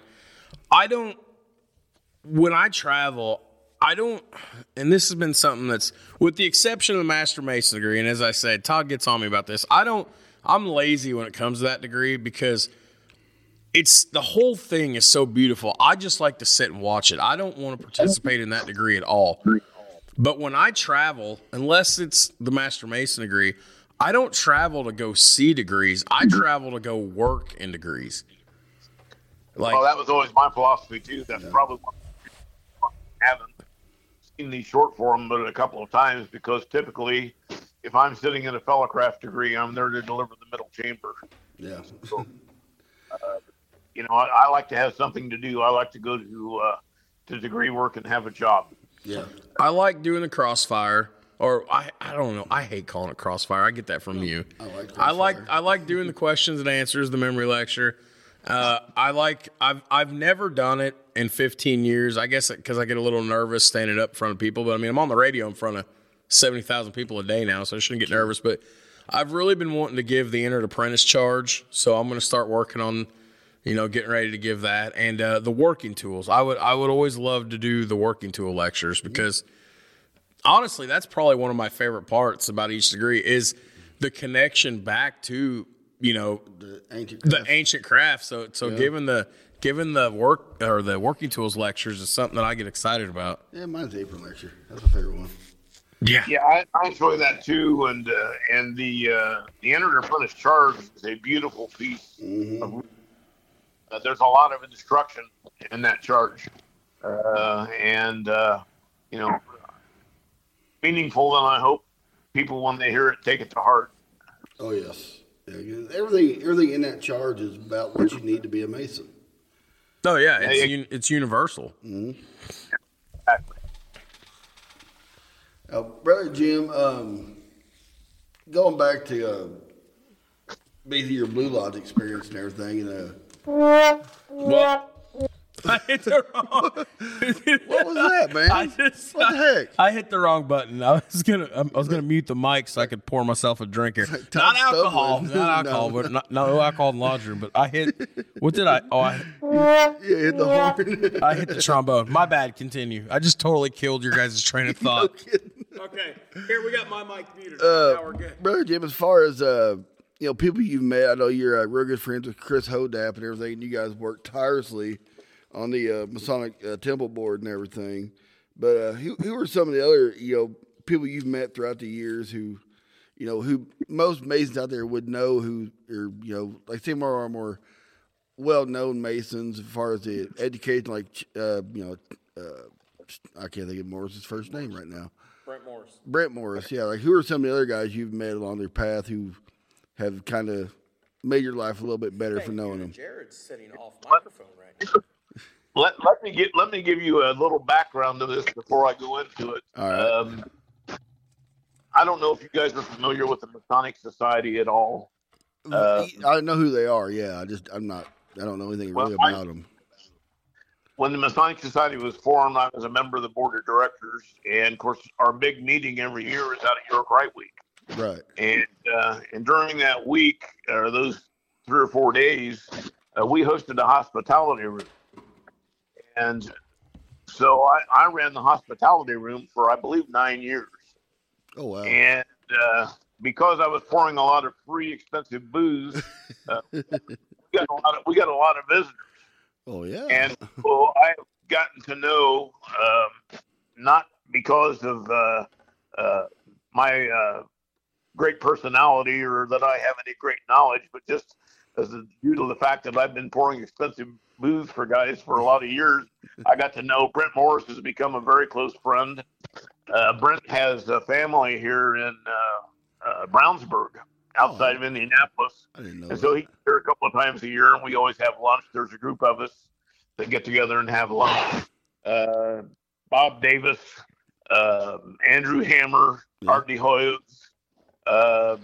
I don't. When I travel, I don't. And this has been something that's, with the exception of the master mason degree, and as I said, Todd gets on me about this. I don't. I'm lazy when it comes to that degree because it's the whole thing is so beautiful. I just like to sit and watch it. I don't want to participate in that degree at all. But when I travel, unless it's the Master Mason degree, I don't travel to go see degrees. I travel to go work in degrees. Like, well, that was always my philosophy too. That's yeah. probably I haven't seen these short form but a couple of times because typically, if I'm sitting in a fellowcraft degree, I'm there to deliver the middle chamber. Yeah. So, uh, you know, I, I, like to have something to do. I like to go to uh, to degree work and have a job. Yeah. I like doing the crossfire. Or I, I don't know. I hate calling it crossfire. I get that from you. I like I like I like doing the questions and answers, the memory lecture. Uh, I like I've I've never done it in 15 years. I guess because I get a little nervous standing up in front of people. But I mean, I'm on the radio in front of 70,000 people a day now, so I shouldn't get nervous. But I've really been wanting to give the entered apprentice charge, so I'm going to start working on you know, getting ready to give that and uh, the working tools. I would I would always love to do the working tool lectures because honestly, that's probably one of my favorite parts about each degree is the connection back to you know the ancient craft. the ancient craft. So so yeah. given the given the work or the working tools lectures is something that I get excited about. Yeah, mine's the apron lecture. That's my favorite one. Yeah, yeah, I, I enjoy that too, and uh, and the uh, the entered apprentice charge is a beautiful piece mm-hmm. of uh, there's a lot of instruction in that charge, uh, and uh, you know, meaningful. And I hope people, when they hear it, take it to heart. Oh yes, yeah, everything everything in that charge is about what you need to be a mason. Oh yeah, it's un- it's universal. Mm-hmm. Exactly. Uh, brother Jim, um, going back to uh, basically your Blue Lodge experience and everything, and uh, what? I hit the wrong. what was that, man? I just, what the heck? I, hit the wrong button. I was gonna, I was gonna mute the mic so I could pour myself a drink here. Like not alcohol, not alcohol, no. but not, no alcohol in the laundry room. But I hit. What did I? Oh, I yeah, hit the horn. I hit the trombone. My bad. Continue. I just totally killed your guys' train of thought. no okay, here we got my mic muted. Uh, now we're good. Brother Jim, as far as uh, you know, people you've met. I know you're uh, real good friends with Chris Hodapp and everything. And you guys work tirelessly on the uh, Masonic uh, Temple board and everything. But uh, who who are some of the other you know people you've met throughout the years who, you know, who most Masons out there would know who are you know like some of our more well known Masons as far as the education, like uh, you know, uh, I can't think of Morris's first name right now. Brent Morris. Brent Morris, yeah. Like who are some of the other guys you've met along their path who have kind of made your life a little bit better for knowing them. Jared's sitting off microphone right now. Let, let me get let me give you a little background to this before I go into it. Right. Um, I don't know if you guys are familiar with the Masonic Society at all. Uh, I know who they are. Yeah, I just I'm not. I don't know anything well, really about I, them. When the Masonic Society was formed, I was a member of the board of directors, and of course, our big meeting every year is out of York Rite Week. Right. And uh, and during that week or those three or four days, uh, we hosted a hospitality room, and so I, I ran the hospitality room for I believe nine years. Oh wow! And uh, because I was pouring a lot of free, expensive booze, uh, we got a lot of we got a lot of visitors. Oh yeah! And so I've gotten to know um, not because of uh, uh, my uh, great personality or that I have any great knowledge, but just as a, due to the fact that I've been pouring expensive booze for guys for a lot of years, I got to know Brent Morris has become a very close friend. Uh, Brent has a family here in uh, uh, Brownsburg, outside oh, of Indianapolis. I didn't know. And that. so he's here a couple of times a year, and we always have lunch. There's a group of us that get together and have lunch. Uh, Bob Davis, um, Andrew Hammer, yeah. Art de Hoyos, um,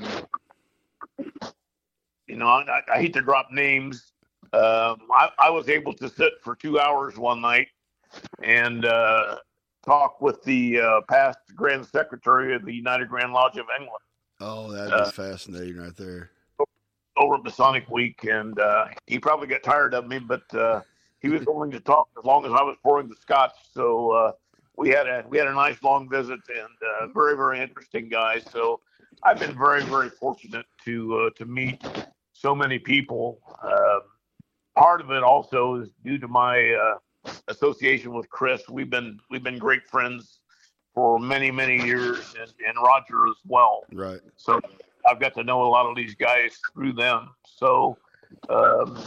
you know, I, I, hate to drop names. Um, I, I, was able to sit for two hours one night and uh, talk with the uh, past Grand Secretary of the United Grand Lodge of England. Oh, that is uh, fascinating right there. Over Masonic Week, and uh, he probably got tired of me, but uh, he was willing to talk as long as I was pouring the scotch. So uh, we had a we had a nice long visit, and very very interesting guy. So I've been very, very fortunate to uh, to meet so many people. Um, part of it also is due to my uh, association with Chris. We've been we've been great friends for many many years, and, and Roger as well. Right. So I've got to know a lot of these guys through them. So um,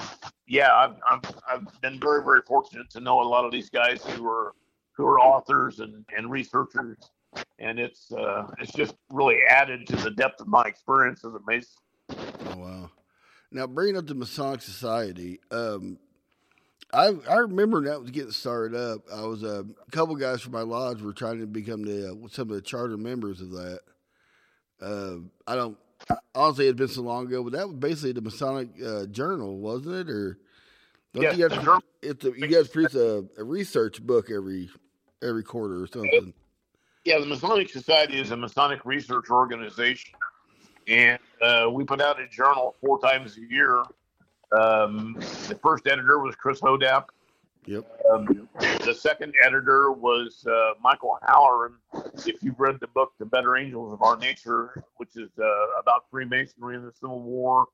yeah, I've, I've I've been very very fortunate to know a lot of these guys who are who are authors and, and researchers, and it's uh, it's just really added to the depth of my experience as a Mason. Now bringing up the Masonic Society, um, I I remember when that was getting started up. I was uh, a couple guys from my lodge were trying to become the uh, some of the charter members of that. Uh, I don't honestly it's been so long ago, but that was basically the Masonic uh, Journal, wasn't it? Or don't Yeah, you guys it's a, you guys produce a, a research book every every quarter or something? Yeah, the Masonic Society is a Masonic research organization, and uh, we put out a journal four times a year. Um, the first editor was Chris Hodapp. Yep. Um, the second editor was uh, Michael Halleran. If you've read the book "The Better Angels of Our Nature," which is uh, about Freemasonry in the Civil War,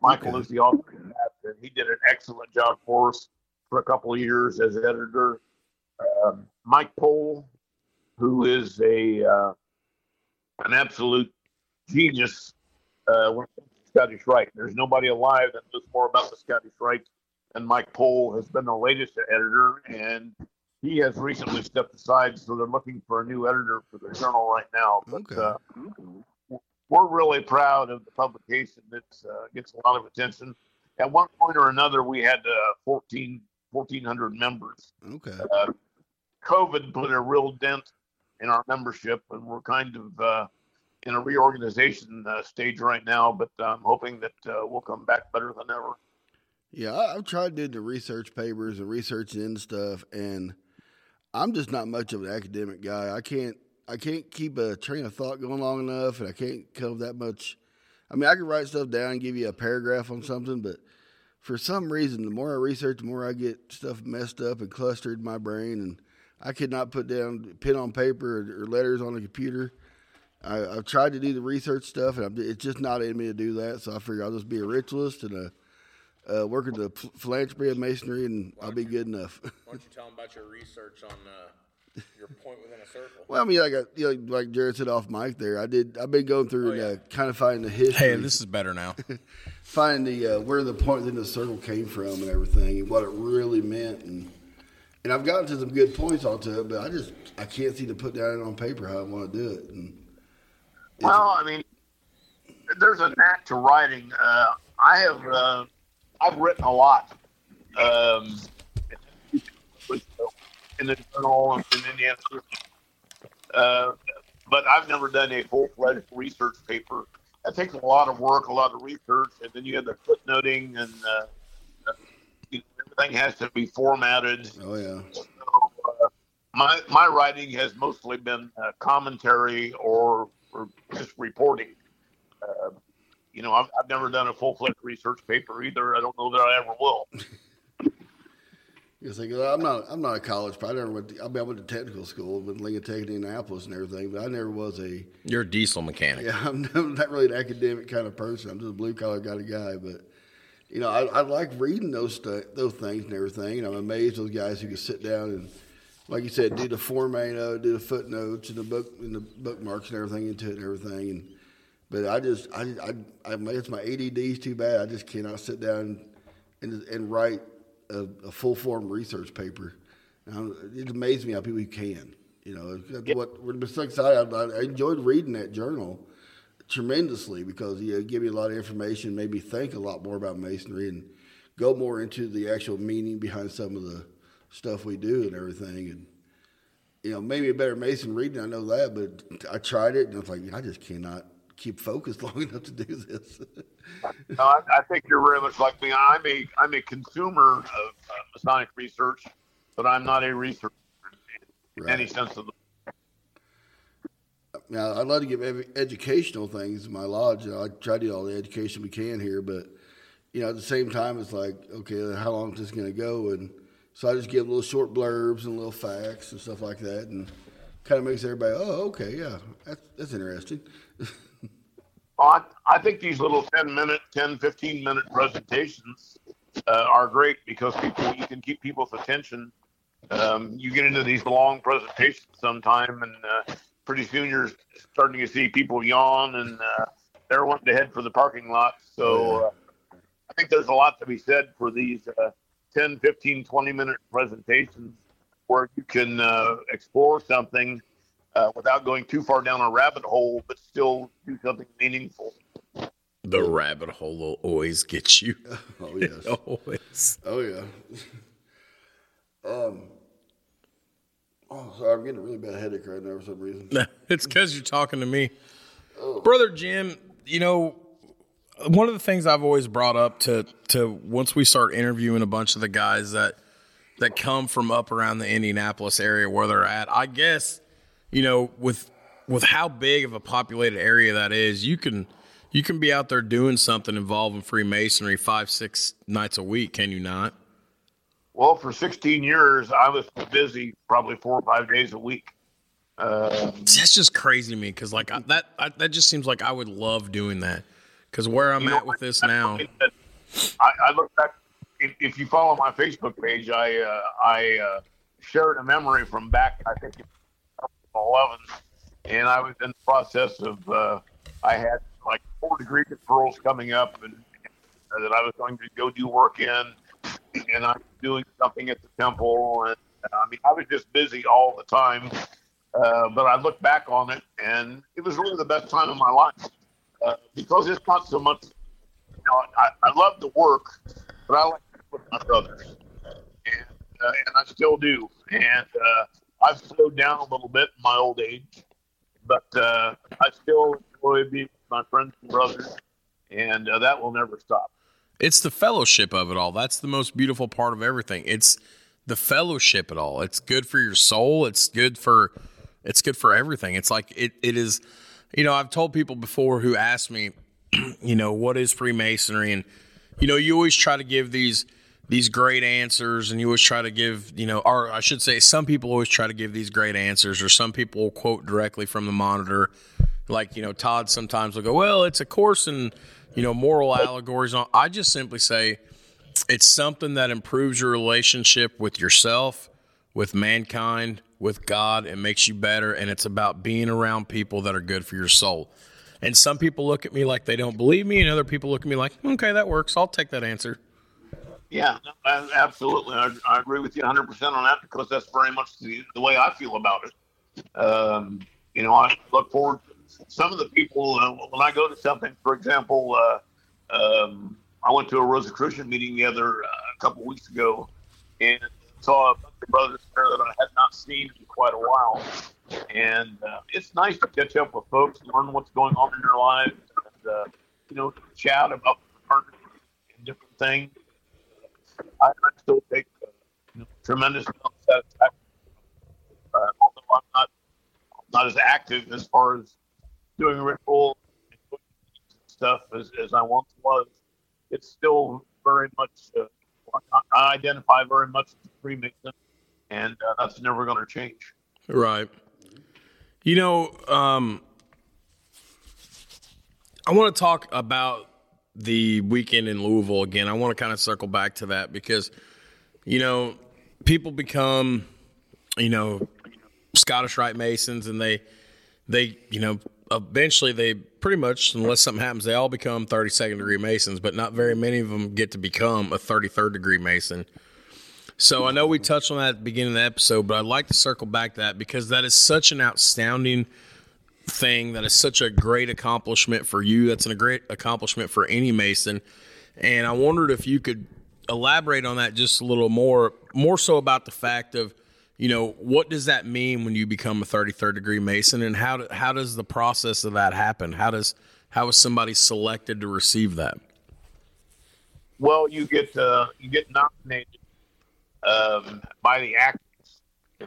Michael is the author of that, and he did an excellent job for us for a couple of years as editor. Um, Mike Poll, who is a uh, an absolute genius uh, when it comes to Scottish Rite. There's nobody alive that knows more about the Scottish Rite than Mike Poll has been the latest editor, and he has recently stepped aside, so they're looking for a new editor for the journal right now. But Okay. uh, we're really proud of the publication that uh, gets a lot of attention. At one point or another, we had uh, 14, 1,400 members. Okay. Uh, COVID put a real dent in our membership, and we're kind of uh, in a reorganization uh, stage right now. But I'm hoping that uh, we'll come back better than ever. Yeah, I've tried doing the research papers and researching into stuff, and I'm just not much of an academic guy. I can't I can't keep a train of thought going long enough, and I can't come that much. I mean, I can write stuff down and give you a paragraph on something, but for some reason, the more I research, the more I get stuff messed up and clustered in my brain, and I could not put down pen on paper or letters on a computer. I, I've tried to do the research stuff, and I'm, it's just not in me to do that. So I figure I'll just be a ritualist and a uh, work at the ph- philanthropy and masonry, and I'll be good enough. Why don't you tell them about your research on uh, your point within a circle? well, I mean, like I, you know, like Jared said off mic there, I did. I've been going through and uh, kind of finding the history, Hey, this is better now. finding the uh, where the point within the circle came from and everything, and what it really meant, and and I've gotten to some good points onto it, but I just I can't seem to put down on paper how I want to do it. And Well, I mean, there's a knack to writing. Uh, I have uh, I've written a lot um, in the journal and in Indiana. Uh, but I've never done a full fledged research paper. That takes a lot of work, a lot of research, and then you have the footnoting, and uh, everything has to be formatted. oh yeah, So, uh, my my writing has mostly been uh, commentary or, or just reporting. Uh, you know, I've, I've never done a full fledged research paper either. I don't know that I ever will. It's like I'm not I'm not a college. But I never went. To, I, mean, I went to technical school, with Lincoln Tech, Indianapolis, and everything. But I never was a You're a diesel mechanic. Yeah, I'm not- I'm not really an academic kind of person. I'm just a blue collar kind of guy. But you know, I, I like reading those stu- those things and everything. And I'm amazed those guys who can sit down and, like you said, do the it, do the footnotes and the book and the bookmarks and everything into it and everything. And but I just I I, I it's my ADD's too bad. I just cannot sit down and and write a, a full form research paper. Now, it amazes me how people can. You know, that's what we're so excited. I, I enjoyed reading that journal tremendously because you know, it gave me a lot of information, made me think a lot more about masonry and go more into the actual meaning behind some of the stuff we do and everything. And you know, maybe a better mason reading. I know that, but I tried it and I was like, I just cannot keep focused long enough to do this. No, I, I think you're very much like me. I'm a I'm a consumer of uh, Masonic research, but I'm not a researcher in any sense of the Now, I'd love to give ev- educational things in my lodge. I try to do all the education we can here, but you know, at the same time, it's like, okay, how long is this going to go? And so I just give little short blurbs and little facts and stuff like that, and kind of makes everybody, oh, okay, yeah, that's that's interesting. I, I think these little 10 minute, 10, 15 minute presentations uh, are great because people you can keep people's attention. Um, you get into these long presentations sometime, and uh, pretty soon you're starting to see people yawn and uh, they're wanting to head for the parking lot. So uh, I think there's a lot to be said for these uh, 10, 15, 20 minute presentations where you can uh, explore something uh, without going too far down a rabbit hole, but still do something meaningful. The rabbit hole will always get you. Oh yes. always. Oh yeah. um. Oh, sorry, I'm getting a really bad headache right now for some reason. it's because you're talking to me. Brother Jim, you know, one of the things I've always brought up to to once we start interviewing a bunch of the guys that that come from up around the Indianapolis area where they're at, I guess, you know, with with how big of a populated area that is, you can you can be out there doing something involving Freemasonry five, six nights a week, can you not? Well, for 16 years, I was busy probably four or five days a week. Uh, That's just crazy to me because like I, that I, that just seems like I would love doing that because where I'm You know, at with this now. I, I look back. If, if you follow my Facebook page, I uh, I uh, shared a memory from back I think in 2011, and I was in the process of uh, I had like four degree conferrals coming up, and uh, that I was going to go do work in, and I'm doing something at the temple, and uh, I mean I was just busy all the time. Uh, but I look back on it, and it was really the best time of my life uh, because it's not so much you know, I, I love the work, but I like to with my brothers, and uh, and I still do. And uh, I've slowed down a little bit in my old age, but uh, I still enjoy being with my friends and brothers, and uh, that will never stop. It's the fellowship of it all. That's the most beautiful part of everything. It's the fellowship it all. It's good for your soul. It's good for it's good for everything. It's like it it is you know, I've told people before who ask me, you know, what is Freemasonry and you know, you always try to give these these great answers and you always try to give, you know, or I should say some people always try to give these great answers or some people will quote directly from the monitor. Like, you know, Todd sometimes will go, Well, it's a course in, you know, moral allegories. I just simply say it's something that improves your relationship with yourself, with mankind, with God. It makes you better, and it's about being around people that are good for your soul. And some people look at me like they don't believe me, and other people look at me like, okay, that works. I'll take that answer. Yeah, absolutely. I, I agree with you 100% on that because that's very much the, the way I feel about it. Um, you know, I look forward to some of the people, uh, when I go to something, for example, uh, um, I went to a Rosicrucian meeting the other uh, a couple weeks ago and saw a bunch of brothers there that I had not seen in quite a while. And uh, it's nice to catch up with folks, learn what's going on in their lives, and, uh, you know, chat about and different things. I, still take uh, you know, tremendous amount of satisfaction. Uh, although I'm not not as active as far as doing ritual and stuff as, as I once was, it's still very much. Uh, I identify very much a Freemason, and uh, that's never going to change. Right. You know, um, I want to talk about the weekend in Louisville again. I want to kind of circle back to that because, you know, people become, you know, Scottish Rite Masons and they, they, you know, eventually they pretty much, unless something happens, they all become 32nd degree Masons, but not very many of them get to become a 33rd degree Mason. So I know we touched on that at the beginning of the episode, but I'd like to circle back to that because that is such an outstanding thing. That is such a great accomplishment for you. That's a great accomplishment for any Mason. And I wondered if you could elaborate on that just a little more, more so about the fact of, you know, what does that mean when you become a 33rd degree Mason, and how do, how does the process of that happen? How does how is somebody selected to receive that? Well, you get uh, you get nominated um, by the actives,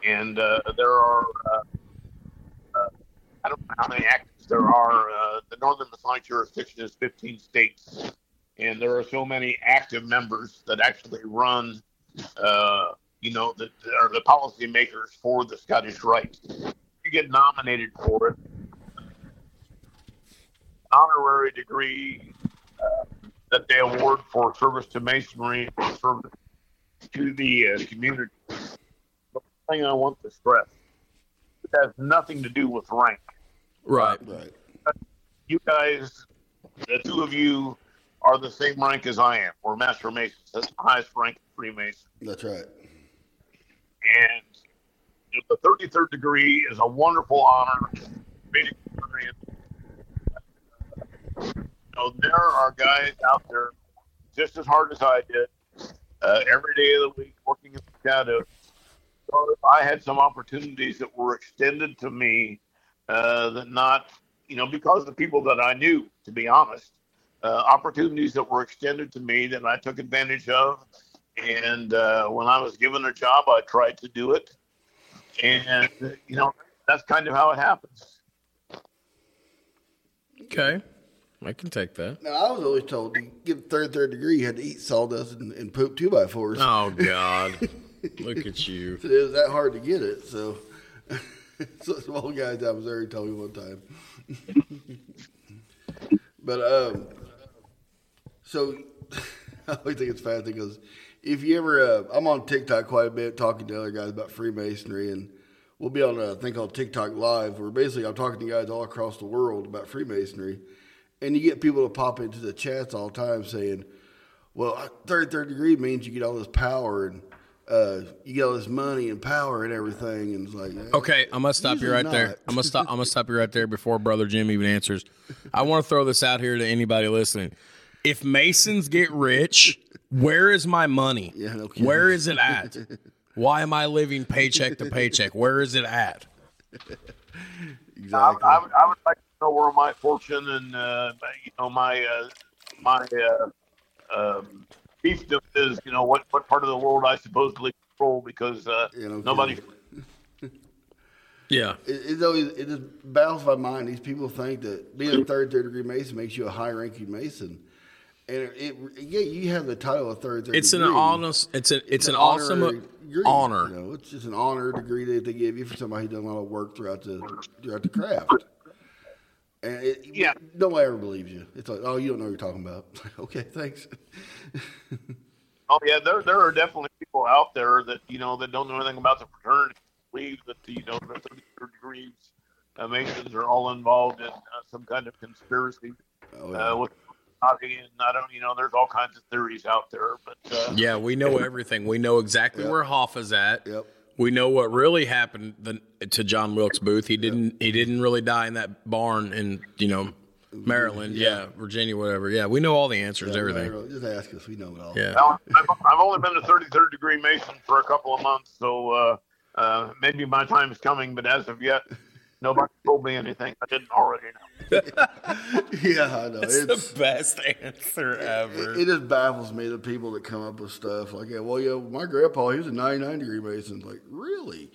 and uh, there are uh, uh, I don't know how many actives there are. Uh, the Northern Masonic jurisdiction is 15 states, and there are so many active members that actually run. Uh, you know, that are the policymakers for the Scottish Rite. You get nominated for it. Honorary degree that they award for service to masonry service to the uh, community. The thing I want to stress it has nothing to do with rank. Right. Right. You guys, the two of you, are the same rank as I am. We're master masons. That's the highest rank of Freemason. That's right. And you know, the 33rd degree is a wonderful honor. Big experience. You know, there are guys out there just as hard as I did uh, every day of the week working in the shadows. So I had some opportunities that were extended to me uh, that not, you know, because of the people that I knew, to be honest, uh, opportunities that were extended to me that I took advantage of. And uh, when I was given a job, I tried to do it. And, you know, that's kind of how it happens. Okay. I can take that. No, I was always told to get third third degree, you had to eat sawdust and, and poop two by fours. Oh God. Look at you. It was that hard to get it. So, so some old guy down in Missouri told me one time. but um, so I always think it's fascinating because if you ever, uh, I'm on TikTok quite a bit talking to other guys about Freemasonry, and we'll be on a thing called TikTok Live, where basically I'm talking to guys all across the world about Freemasonry, and you get people to pop into the chats all the time saying, "Well, third third degree means you get all this power and." Uh, you get all this money and power and everything, and it's like Okay, I'm gonna stop you Usually right there. I'm gonna stop. I'm gonna stop you right there before Brother Jim even answers. I want to throw this out here to anybody listening. If Masons get rich, where is my money? Yeah, no where is it at? Why am I living paycheck to paycheck? Where is it at? exactly. I, I, would, I would like to know where my fortune and uh, you know my uh, my uh, um, fiefdom is. You know what what part of the world I supposedly control because uh, Yeah, no nobody. Yeah, It, it's always it just baffles my mind. These people think that being a third third degree Mason makes you a high ranking Mason, and it, it yeah you have the title of third third. it's an degree. honest. It's a. It's, an, honorary awesome degree, honor. You know, it's just an honor degree that they give you for somebody who done a lot of work throughout the throughout the craft. And it, Yeah. nobody ever believes you. It's like, oh, you don't know what you're talking about. okay, thanks. Oh yeah, there there are definitely people out there that you know that don't know anything about the fraternity. Believe that the, you know the thirty third degrees uh, Masons are all involved in uh, some kind of conspiracy Oh, yeah. uh, with Illuminati, and I don't you know there's all kinds of theories out there, but uh, Yeah, we know everything. We know exactly Yep. where Hoffa's at. Yep. We know what really happened the, to John Wilkes Booth. He didn't. He didn't really die in that barn in you know Maryland. Yeah, Virginia, whatever. Yeah, we know all the answers. everything. Nobody really- Just ask us. We know it all. Yeah. Now, I've, I've only been a 33rd degree Mason for a couple of months, so uh, uh, maybe my time is coming. But as of yet, nobody told me anything I didn't already know. yeah, I know. It's, It's, the best answer ever. It, it just baffles me the people that come up with stuff like that. Well, yeah, my grandpa he was a 99 degree Mason. Like, really?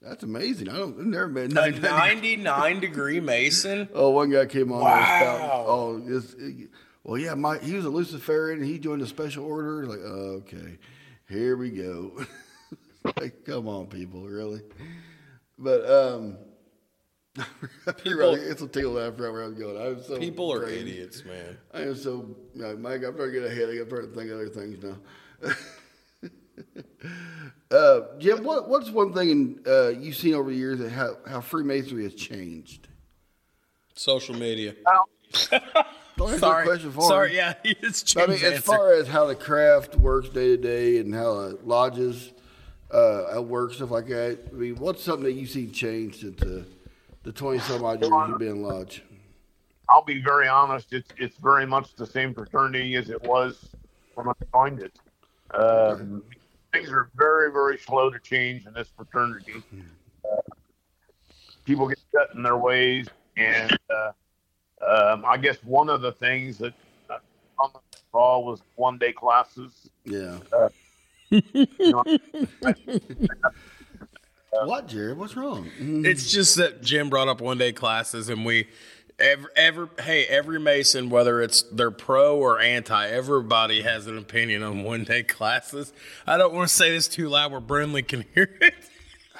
That's amazing. I don't. I've never been 99. degree- 99 degree Mason. Oh, one guy came on. and was Wow. spouting, Oh, this, well, yeah, my he was a Luciferian and he joined the special order. Like, oh, okay, here we go. like, come on, people, really? But um, People- it's a tickle laugh right where I'm going. I'm so People are crazy. idiots, man. I am so, Mike, I'm trying to get ahead. I'm trying to think of other things now. uh, Jim, what, what's one thing in, uh, you've seen over the years that how, how Freemasonry has changed? Social media. Well, Don't answer Sorry. that question for Sorry. me. Yeah, it's I mean, as far as how the craft works day to day and how uh, lodges uh, work, stuff like that, I mean, what's something that you've seen change since uh, the 20 some odd years you've been lodge? I'll be very honest. It's it's very much the same fraternity as it was when I joined it. Um, things are very very slow to change in this fraternity. Uh, people get set in their ways, and uh, um, I guess one of the things that uh, on the call was one day classes. Yeah. You know, what, Jared? What's wrong? It's just that Jim brought up one day classes, and we, every, every hey, every Mason, whether it's they're pro or anti, everybody has an opinion on one day classes. I don't want to say this too loud where Brinley can hear it.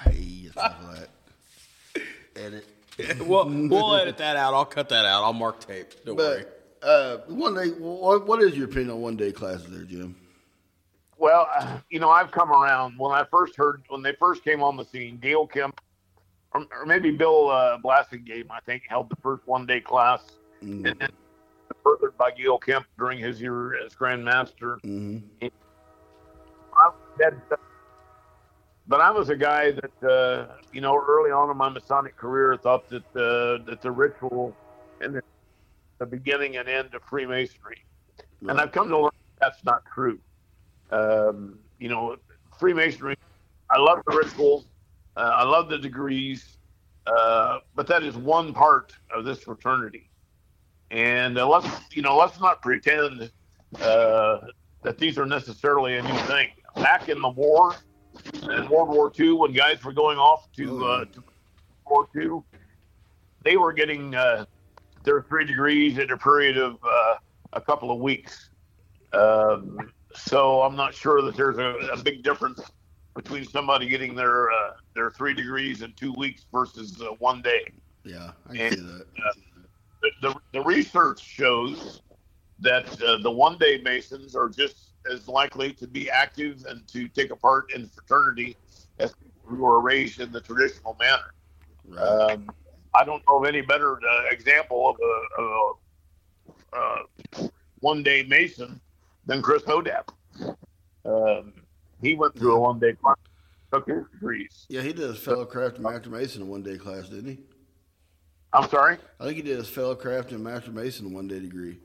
Hey, enough of that. Edit. we'll, we'll edit that out. I'll cut that out. I'll mark tape. Don't worry. But Uh, one day. What, what is your opinion on one day classes there, Jim? Well, uh, you know, I've come around. When I first heard, when they first came on the scene, Gail Kemp, or, or maybe Bill uh, Blassingame, I think, held the first one day class. Mm. And then furthered by Gail Kemp during his year as Grand Master. Mm-hmm. I- that- but I was a guy that, uh, you know, early on in my Masonic career, thought that the that the ritual and the, the beginning and end of Freemasonry, and I've come to learn that's not true. Um, you know, Freemasonry, I love the rituals, uh, I love the degrees, uh, but that is one part of this fraternity. And uh, let's, you know, let's not pretend uh, that these are necessarily a new thing. Back in the war, in World War II, when guys were going off to, uh, to World War II, they were getting uh, their three degrees in a period of uh, a couple of weeks. Um, so I'm not sure that there's a, a big difference between somebody getting their uh, their three degrees in two weeks versus uh, one day. Yeah, I And- see that. The, the, the research shows that uh, the one day Masons are just as likely to be active and to take a part in fraternity as people who are raised in the traditional manner. Right. Um, I don't know of any better uh, example of a, of a uh, one day Mason than Chris Hodapp. Um, he went through a one day class, took his degrees. yeah, he did his fellow craft and master mason in one day class, didn't he? I'm sorry? I think he did his fellow craft and master mason one day degree.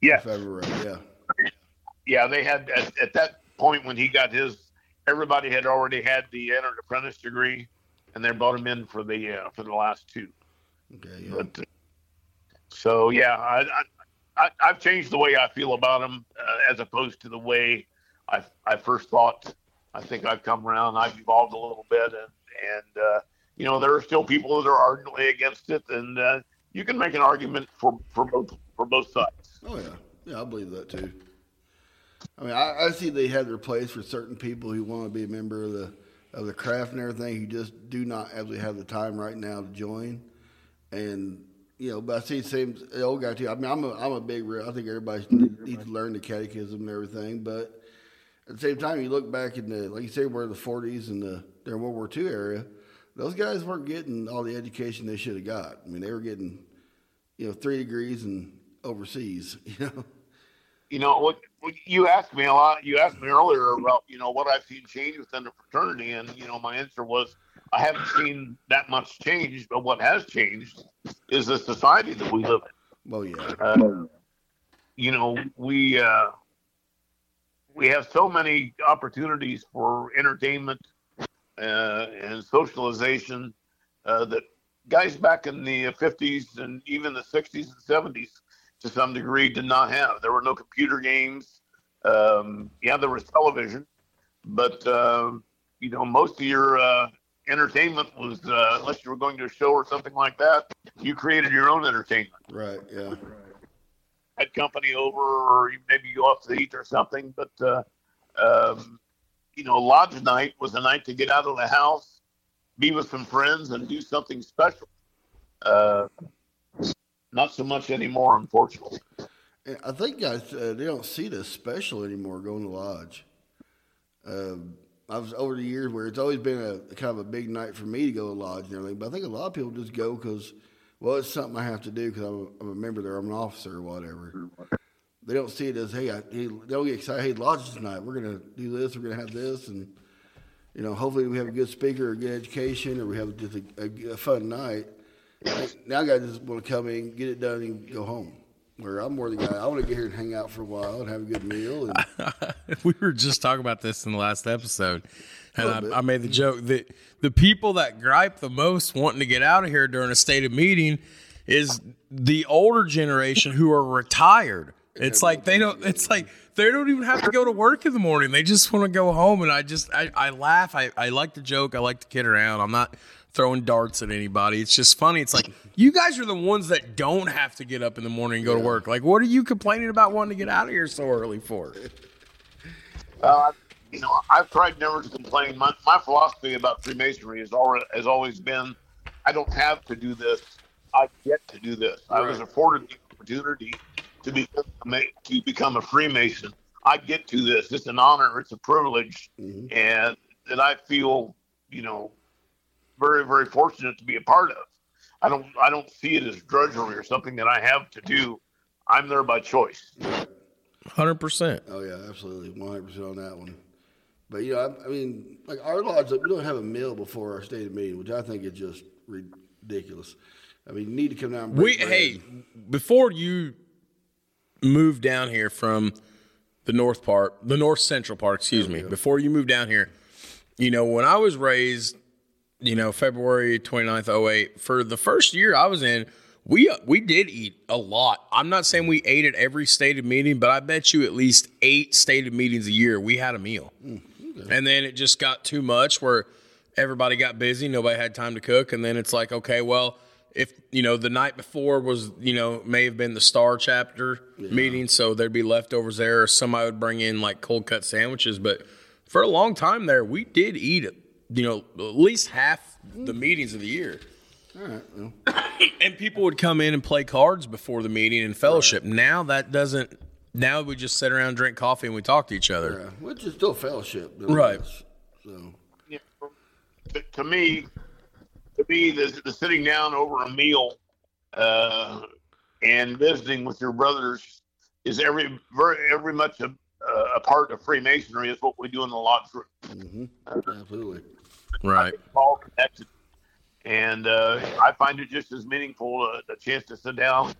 Yes. If I remember right. Yeah. Yeah, they had at, at that point when he got his, everybody had already had the entered apprentice degree, and they brought him in for the uh, for the last two. Okay. Yeah. But uh, so yeah, I, I, I I've changed the way I feel about him uh, as opposed to the way I I first thought. I think I've come around. I've evolved a little bit, and and uh, you know there are still people that are ardently against it, and uh, you can make an argument for for both for both sides. Oh yeah, yeah, I believe that too. I mean, I, I see they have their place for certain people who want to be a member of the of the craft and everything who just do not actually have the time right now to join. And you know, but I see the same the old guy too. I mean, I'm a I'm a big. re- I think everybody need- needs to learn the catechism and everything, but at the same time, you look back in the like you say, in the 40s and the during World War II area, those guys weren't getting all the education they should have got. I mean, they were getting you know three degrees and overseas. You know. you know what what you asked me a lot you asked me earlier about you know what i've seen change within the fraternity and you know my answer was i haven't seen that much change but what has changed is the society that we live in. Well, yeah. uh, you know we uh we have so many opportunities for entertainment uh, and socialization uh, that guys back in the 50s and even the 60s and 70s to some degree did not have. There were no computer games. Um, yeah, there was television, but um, you know most of your uh, entertainment was uh, unless you were going to a show or something like that. You created your own entertainment. Right. Yeah. Had company over, or you maybe go off to eat or something. But uh, um, you know, lodge night was a night to get out of the house, be with some friends, and do something special. Uh, not so much anymore, unfortunately. I think guys uh, they don't see this special anymore going to lodge. Um, I was over the years where it's always been a kind of a big night for me to go to lodge and everything. But I think a lot of people just go because, well, it's something I have to do because I'm, a- I'm a member there. I'm an officer or whatever. They don't see it as hey, I, hey they don't get excited. Hey, lodge tonight. We're gonna do this. We're gonna have this, and you know, hopefully we have a good speaker, or good education, or we have just a, a, a fun night. Now guys just want to come in, get it done, and go home. Where I'm more the guy, I want to get here and hang out for a while and have a good meal. And we were just talking about this in the last episode, and I, I made the joke that the people that gripe the most wanting to get out of here during a state of meeting is the older generation who are retired. It's like they don't. It's like they don't even have to go to work in the morning. They just want to go home. And I just I, I laugh. I, I like to joke. I like to kid around. I'm not throwing darts at anybody. It's just funny. It's like you guys are the ones that don't have to get up in the morning and go to work. Like, what are you complaining about wanting to get out of here so early for? Uh, you know, I've tried never to complain. My, my philosophy about Freemasonry has already has always been, I don't have to do this. I get to do this. I was afforded the opportunity to become to become a Freemason. I get to this. It's an honor. It's a privilege, mm-hmm. and that I feel, you know, very very fortunate to be a part of. I don't I don't see it as drudgery or something that I have to do. I'm there by choice. Hundred percent. Oh yeah, absolutely, one hundred percent on that one. But you know, I, I, mean, like our lodge, we don't have a meal before our state meeting, which I think is just ridiculous. I mean, you need to come down. we bread. hey, before you move down here from the north part, the north central part, excuse yeah, me, yeah. before you move down here, you know, when I was raised, you know, February 29th, 08, for the first year I was in, we we did eat a lot. I'm not saying we ate at every stated meeting, but I bet you at least eight stated meetings a year we had a meal. Mm, okay. And then it just got too much where everybody got busy, nobody had time to cook, and then it's like, okay, well, if you know the night before was you know may have been the star chapter yeah. meeting, so there'd be leftovers there, or somebody would bring in like cold cut sandwiches. But for a long time there, we did eat you know at least half the meetings of the year. All right. Well. and people would come in and play cards before the meeting and fellowship. Right. Now that doesn't. Now we just sit around, drink coffee, and we talk to each other. Yeah, which is still fellowship, right? So, yeah, to me, to me, the, the sitting down over a meal uh, and visiting with your brothers is every very every much a, a part of Freemasonry. Is what we do in the lodge room. Mm-hmm. Absolutely. Right. All connected and uh, I find it just as meaningful uh, a chance to sit down,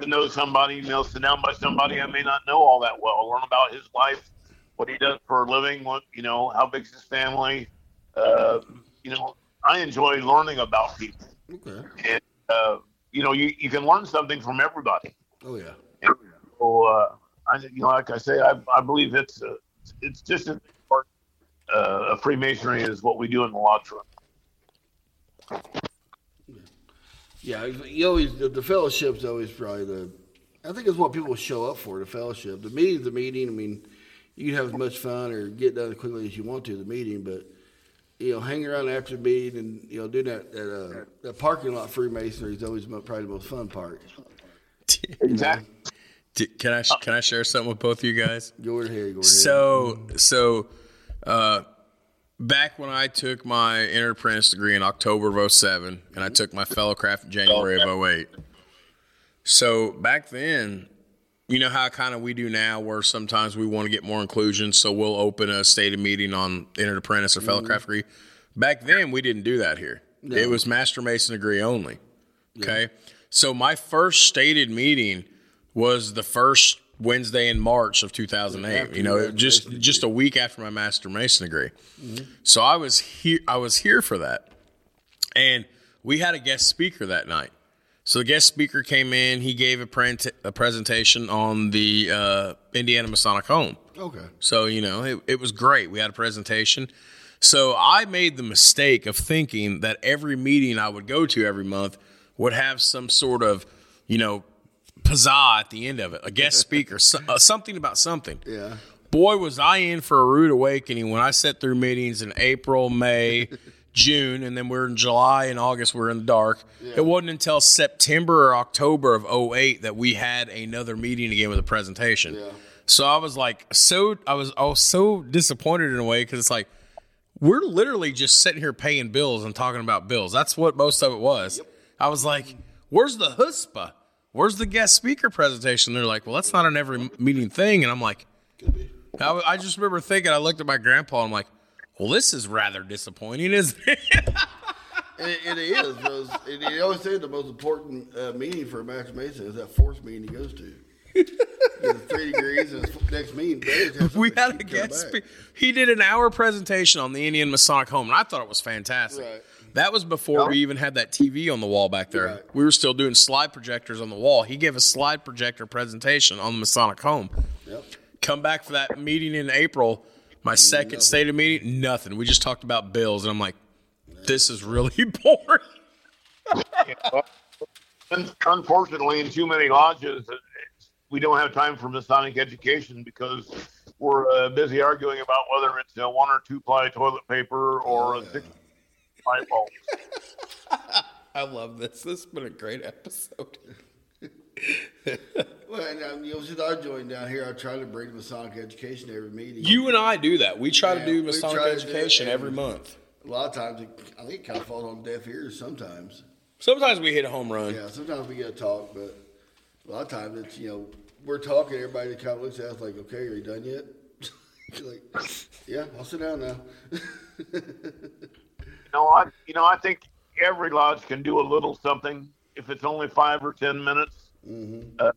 to know somebody, you know, sit down by somebody I may not know all that well, learn about his life, what he does for a living, what you know, how big's his family. Uh, you know, I enjoy learning about people. Okay. And uh, you know, you, you can learn something from everybody. Oh yeah. And so, uh, I you know, like I say, I, I believe it's uh, it's just as part uh, of Freemasonry is what we do in the lodge room. Yeah, you always the, the fellowship's always probably the. I think it's what people show up for the fellowship. The meeting's the meeting. I mean, you can have as much fun or get done as quickly as you want to the meeting, but you know, hang around after the meeting and you know, do that that, uh, that parking lot Freemasonry is always probably the most fun part. Exactly. Can I can I share something with both of you guys? Go ahead. Go ahead. So so. Uh, back when I took my inner apprentice degree in October of 07 and I took my fellowcraft in January of 08. So back then, you know how kind of we do now where sometimes we want to get more inclusion, so we'll open a stated meeting on inner apprentice or fellowcraft mm-hmm. degree. Back then, we didn't do that here. No. It was master mason degree only. Okay. Yeah. So my first stated meeting was the first Wednesday in March of 2008. You know, just just a week after my master mason degree. Mm-hmm. So I was here. I was here for that, and we had a guest speaker that night. So the guest speaker came in. He gave a, a presentation on the uh, Indiana Masonic Home. Okay. So you know, it, it was great. We had a presentation. So I made the mistake of thinking that every meeting I would go to every month would have some sort of, you know, pizzazz at the end of it, a guest speaker, so, uh, something about something. Yeah. Boy, was I in for a rude awakening when I sat through meetings in April, May, June, and then we're in July and August. We're in the dark. Yeah. It wasn't until September or October of 08 that we had another meeting again with a presentation. Yeah. So I was like, so I was, I was so disappointed in a way because it's like we're literally just sitting here paying bills and talking about bills. That's what most of it was. Yep. I was like, where's the chutzpah? Where's the guest speaker presentation? They're like, well, that's not an every meeting thing. And I'm like, I, I, just remember thinking, I looked at my grandpa, and I'm like, well, this is rather disappointing, isn't it? it, it is. Because it, always say the most important uh, meeting for a Master Mason is that fourth meeting he goes to. three degrees and next meeting. We had a guest speaker. He did an hour presentation on the Indian Masonic Home, and I thought it was fantastic. Right. That was before we even had that TV on the wall back there. Right. We were still doing slide projectors on the wall. He gave a slide projector presentation on the Masonic Home. Yep. Come back for that meeting in April, my second nothing. stated meeting, nothing. We just talked about bills, and I'm like, this is really boring. Unfortunately, in too many lodges, we don't have time for Masonic education because we're uh, busy arguing about whether it's a one or two ply toilet paper or yeah. a six I love this. This has been a great episode. Well, and um, you know, since I joined down here, I try to bring Masonic education to every meeting. You and I do that. We try Yeah, to do we Masonic try to do it, education every month. a lot of times, it, I think, it kind of falls on deaf ears. Sometimes, Sometimes we hit a home run. yeah. Sometimes we get a talk, but a lot of times it's you know we're talking. Everybody kind of looks at us like, "Okay, are you done yet?" like, yeah, I'll sit down now. Know, I you know I think every lodge can do a little something. If it's only five or ten minutes, uh,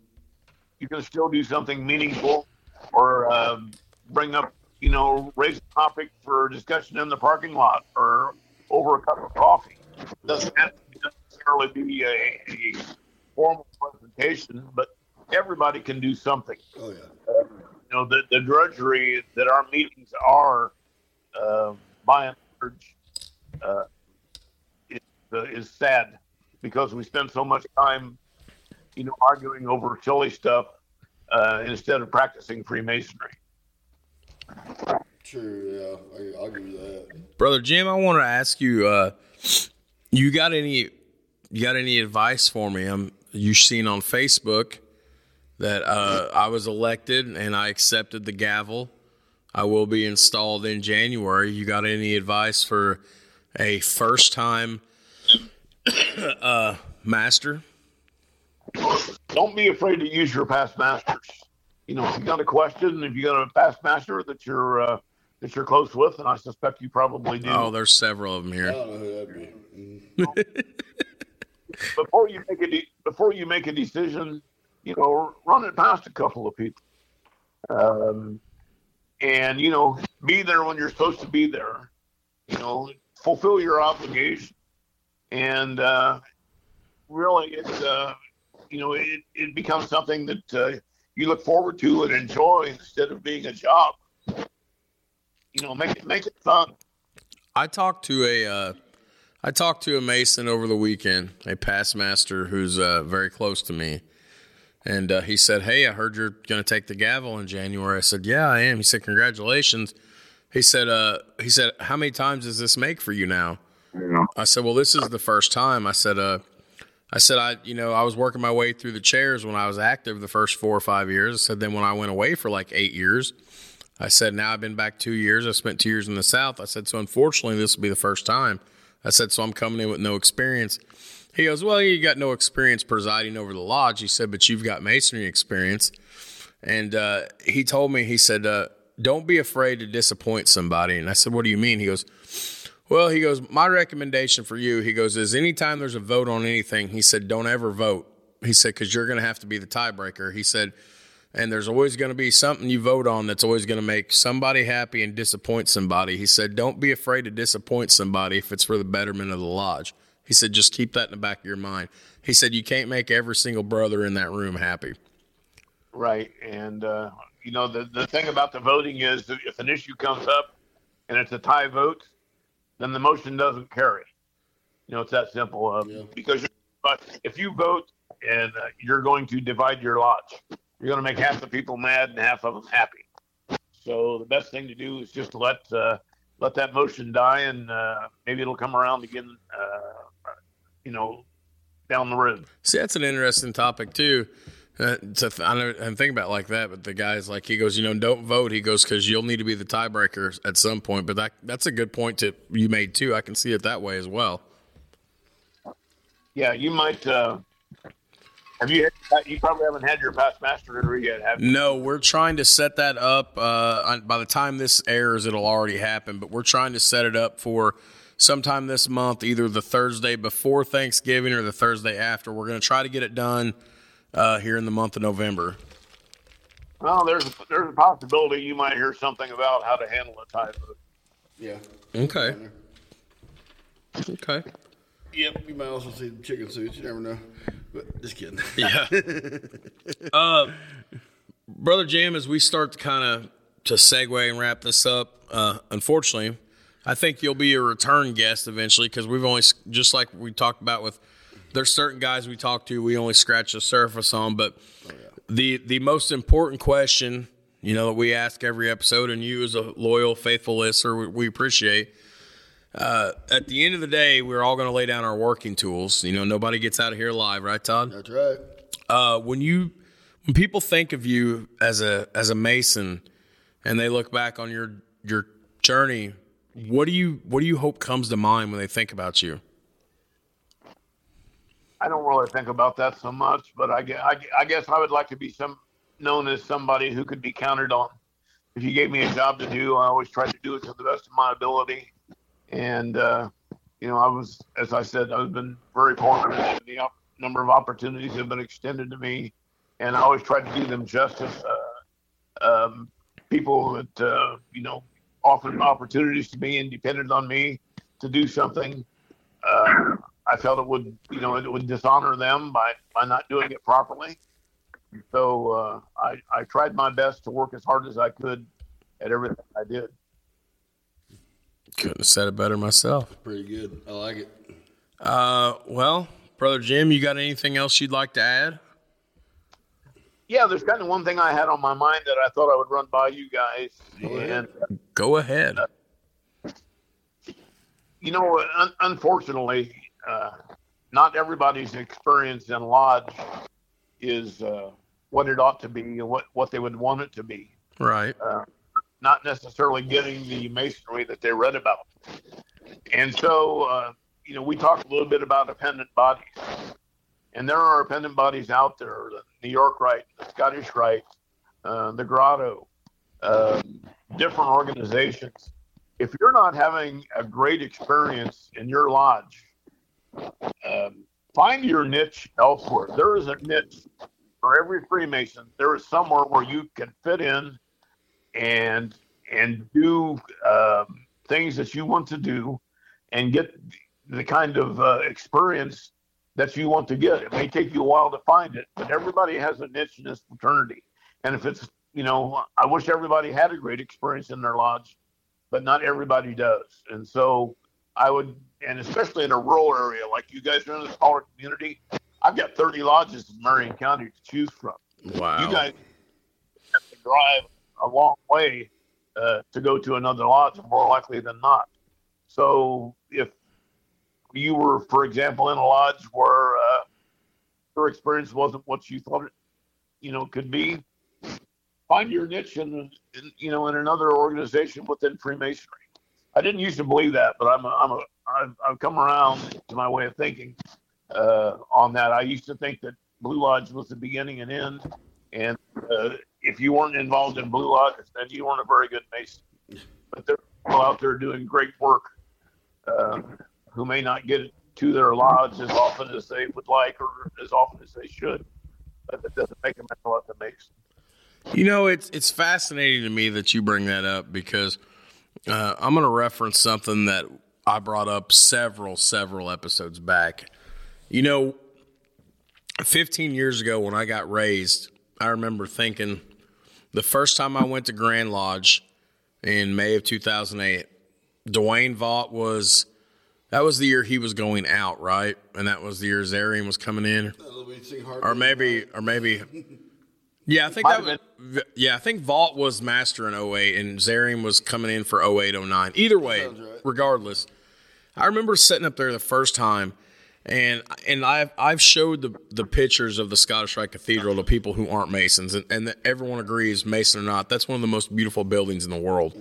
you can still do something meaningful, or um, bring up you know raise a topic for discussion in the parking lot or over a cup of coffee. It Doesn't have to necessarily be a, a formal presentation, but everybody can do something oh yeah. you know, the, the drudgery that our meetings are, uh, by and large, uh, is, uh, is sad because we spend so much time, you know, arguing over silly stuff uh, instead of practicing Freemasonry. True. Yeah, I, I'll give you that. Brother Jim, I want to ask you, uh, you got any you got any advice for me? I'm you seen on Facebook that uh, I was elected and I accepted the gavel. I will be installed in January. You got any advice for a first time uh, master? Don't be afraid to use your past masters. You know, if you got a question, if you got a past master that you're uh, that you're close with, and I suspect you probably do. Oh, there's several of them here. don't know who that'd be. Mm. before you make a de- before you make a decision, you know, run it past a couple of people, um, and you know, be there when you're supposed to be there. You know, fulfill your obligation, and uh, really, it's uh, you know, it it becomes something that uh, you look forward to and enjoy instead of being a job. You know, make it make it fun. I talked to a uh, I talked to a Mason over the weekend, a past master who's uh, very close to me, and uh, he said, "Hey, I heard you're going to take the gavel in January." I said, "Yeah, I am." He said, "Congratulations." He said, uh, "He said, how many times does this make for you now?" I said, "Well, this is the first time." I said, "Uh." I said I, you know, I was working my way through the chairs when I was active the first four or five years. I said then when I went away for like eight years, I said, now I've been back two years. I spent two years in the South. I said, so unfortunately, this will be the first time. I said, so I'm coming in with no experience. He goes, well, you got no experience presiding over the lodge. He said, but you've got masonry experience. And uh, he told me, he said, uh, don't be afraid to disappoint somebody. And I said, what do you mean? He goes, well, he goes, my recommendation for you, he goes, is anytime there's a vote on anything, he said, don't ever vote. He said, because you're going to have to be the tiebreaker. He said, and there's always going to be something you vote on that's always going to make somebody happy and disappoint somebody. He said, don't be afraid to disappoint somebody if it's for the betterment of the lodge. He said, just keep that in the back of your mind. He said, you can't make every single brother in that room happy. Right. And, uh, you know, the, the thing about the voting is that if an issue comes up and it's a tie vote, then the motion doesn't carry. You know, it's that simple. Uh, Yeah. Because but if you vote and uh, you're going to divide your lodge, you're going to make half the people mad and half of them happy. So the best thing to do is just let uh, let that motion die, and uh, maybe it'll come around again. Uh, you know, down the road. See, that's an interesting topic too. Uh, to th- I don't and think about it like that, but the guy's like he goes, you know, don't vote. He goes because you'll need to be the tiebreaker at some point. But that that's a good point to you made too. I can see it that way as well. Yeah, you might. Uh, have you? You probably haven't had your past master degree yet, have you? No, we're trying to set that up. Uh, by the time this airs, it'll already happen. But we're trying to set it up for sometime this month, either the Thursday before Thanksgiving or the Thursday after. We're going to try to get it done uh, here in the month of November. Well, there's there's a possibility you might hear something about how to handle a tie vote. Yeah. Okay. Okay. Yep. You might also see chicken suits. You never know. But just kidding. Yeah. uh, Brother Jim, as we start to kind of to segue and wrap this up, uh, unfortunately, I think you'll be a return guest eventually because we've only just like we talked about with there's certain guys we talk to we only scratch the surface on, but the the most important question you know that we ask every episode, and you as a loyal, faithful listener, we, we appreciate. Uh, at the end of the day, we're all going to lay down our working tools. You know, nobody gets out of here alive, right, Todd? That's right. Uh, when you when people think of you as a as a mason, and they look back on your your journey, what do you what do you hope comes to mind when they think about you? I don't really think about that so much, but I, gue- I, I guess I would like to be some known as somebody who could be counted on. If you gave me a job to do, I always tried to do it to the best of my ability. And, uh, you know, I was, as I said, I've been very fortunate. The op- number of opportunities have been extended to me, and I always tried to do them justice. Uh, um, people that, uh, you know, offered opportunities to me and depended on me to do something. Uh, I felt it would, you know, it would dishonor them by, by not doing it properly. So uh, I, I tried my best to work as hard as I could at everything I did. Couldn't have said it better myself. Pretty good. I like it. Uh, well, brother Jim, you got anything else you'd like to add? Yeah, there's kind of one thing I had on my mind that I thought I would run by you guys. And, Go ahead. you know, un- unfortunately, uh, not everybody's experience in lodge is uh, what it ought to be and what, what they would want it to be. Right. not necessarily getting the masonry that they read about. And so, uh, you know, we talked a little bit about appendant bodies. And there are appendant bodies out there the New York Rite, the Scottish Rite, uh, the Grotto, um, different organizations. If you're not having a great experience in your lodge, um, find your niche elsewhere. There is a niche for every Freemason. There is somewhere where you can fit in and and do um, things that you want to do and get the kind of uh, experience that you want to get. It may take you a while to find it, but everybody has a niche in this fraternity. And if it's, you know, I wish everybody had a great experience in their lodge, but not everybody does. And so I would, and especially in a rural area like you guys are in a smaller community, I've got 30 lodges in Marion County to choose from. Wow. You guys have to drive a long way uh, to go to another lodge, more likely than not. So if you were, for example, in a lodge where uh, your experience wasn't what you thought it, you know, could be, find your niche in, in you know, in another organization within Freemasonry. I didn't used to believe that, but I'm a, I'm a I've, I've come around to my way of thinking uh, on that. I used to think that Blue Lodge was the beginning and end, and uh, if you weren't involved in Blue Lodge, then you weren't a very good Mason. But there are people out there doing great work uh, who may not get to their lodge as often as they would like or as often as they should. But that doesn't make them any less a Mason. You know, it's it's fascinating to me that you bring that up because uh, I'm going to reference something that I brought up several several episodes back. You know, 15 years ago when I got raised, I remember thinking the first time I went to Grand Lodge in May of 2008, Dwayne Vaught was that was the year he was going out, right? And that was the year Zarian was coming in, or maybe, or maybe. Yeah, I think Might that was, yeah, I think Vaught was master in 08 and Zarian was coming in for 08 09. Either way, right. regardless. I remember sitting up there the first time and and I've I've showed the the pictures of the Scottish Rite Cathedral to people who aren't Masons and, and everyone agrees Mason or not, that's one of the most beautiful buildings in the world.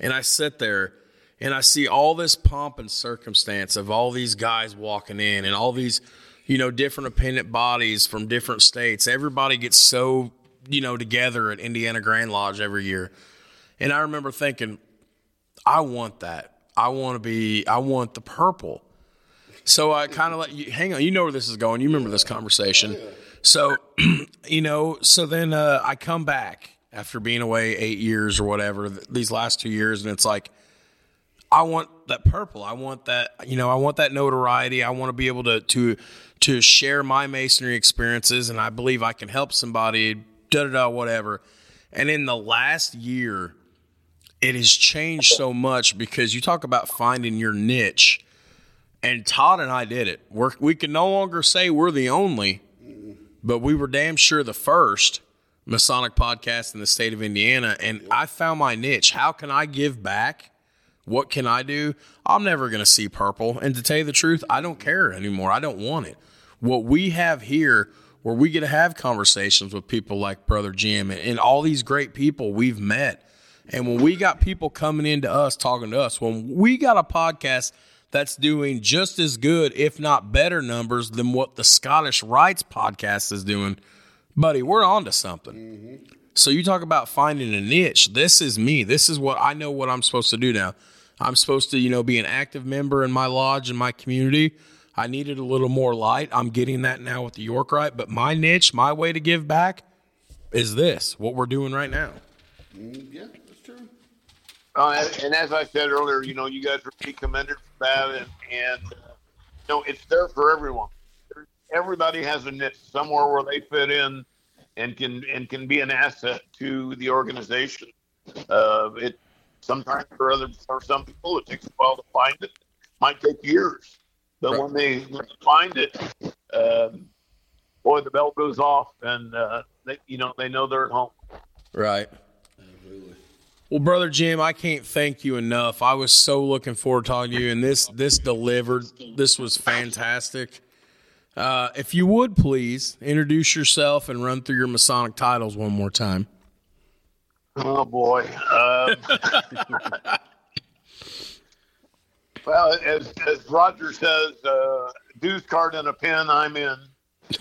And I sit there and I see all this pomp and circumstance of all these guys walking in and all these, you know, different appendant bodies from different states. Everybody gets so, you know, together at Indiana Grand Lodge every year. And I remember thinking, I want that. I want to be, I want the purple. So I kind of let you hang on. You know where this is going. You remember this conversation. So, you know, so then uh, I come back after being away eight years or whatever, th- these last two years, and it's like, I want that purple. I want that, you know, I want that notoriety. I want to be able to to to share my masonry experiences, and I believe I can help somebody. Da da da, whatever. And in the last year, it has changed so much because you talk about finding your niche, and Todd and I did it. We're, we can no longer say we're the only, but we were damn sure the first Masonic podcast in the state of Indiana, and I found my niche. How can I give back? What can I do? I'm never going to see purple. And to tell you the truth, I don't care anymore. I don't want it. What we have here, where we get to have conversations with people like Brother Jim and, and all these great people we've met. And when we got people coming into us talking to us, when we got a podcast that's doing just as good, if not better numbers than what the Scottish Rite's podcast is doing, buddy, we're on to something. So you talk about finding a niche. This is me. This is what I know what I'm supposed to do now. I'm supposed to, you know, be an active member in my lodge and my community. I needed a little more light. I'm getting that now with the York Rite, but my niche, my way to give back is this, what we're doing right now. Mm, yeah, that's true. Uh, and, and as I said earlier, you know, you guys are be commended for that, and and uh, you know, it's there for everyone. Everybody has a niche somewhere where they fit in, and can and can be an asset to the organization. Uh, it sometimes for other for some people it takes a while to find it. Might take years, but when they when they find it, um, boy, the bell goes off, and uh, they you know they know they're at home. Right. Well, brother Jim, I can't thank you enough. I was so looking forward to talking to you, and this this delivered. This was fantastic. Uh, if you would please introduce yourself and run through your Masonic titles one more time. Oh boy. Um, well, as as Roger says, uh, dues card and a pen, I'm in.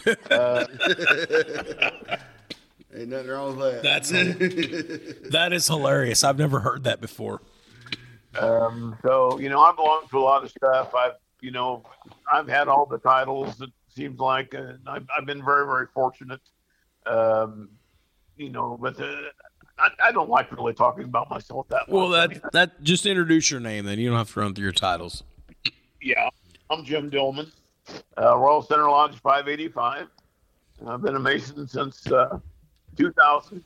Uh, Ain't nothing wrong with that. That's it. that is hilarious. I've never heard that before. um, so you know, I belong to a lot of stuff. I've you know, I've had all the titles. It seems like uh, I've, I've been very very fortunate. Um, you know, but uh, I, I don't like really talking about myself that much. Well, I that mean, that just introduce your name. Then you don't have to run through your titles. Yeah, I'm Jim Dillman, uh, Royal Center Lodge 585. I've been a Mason since uh, 2000,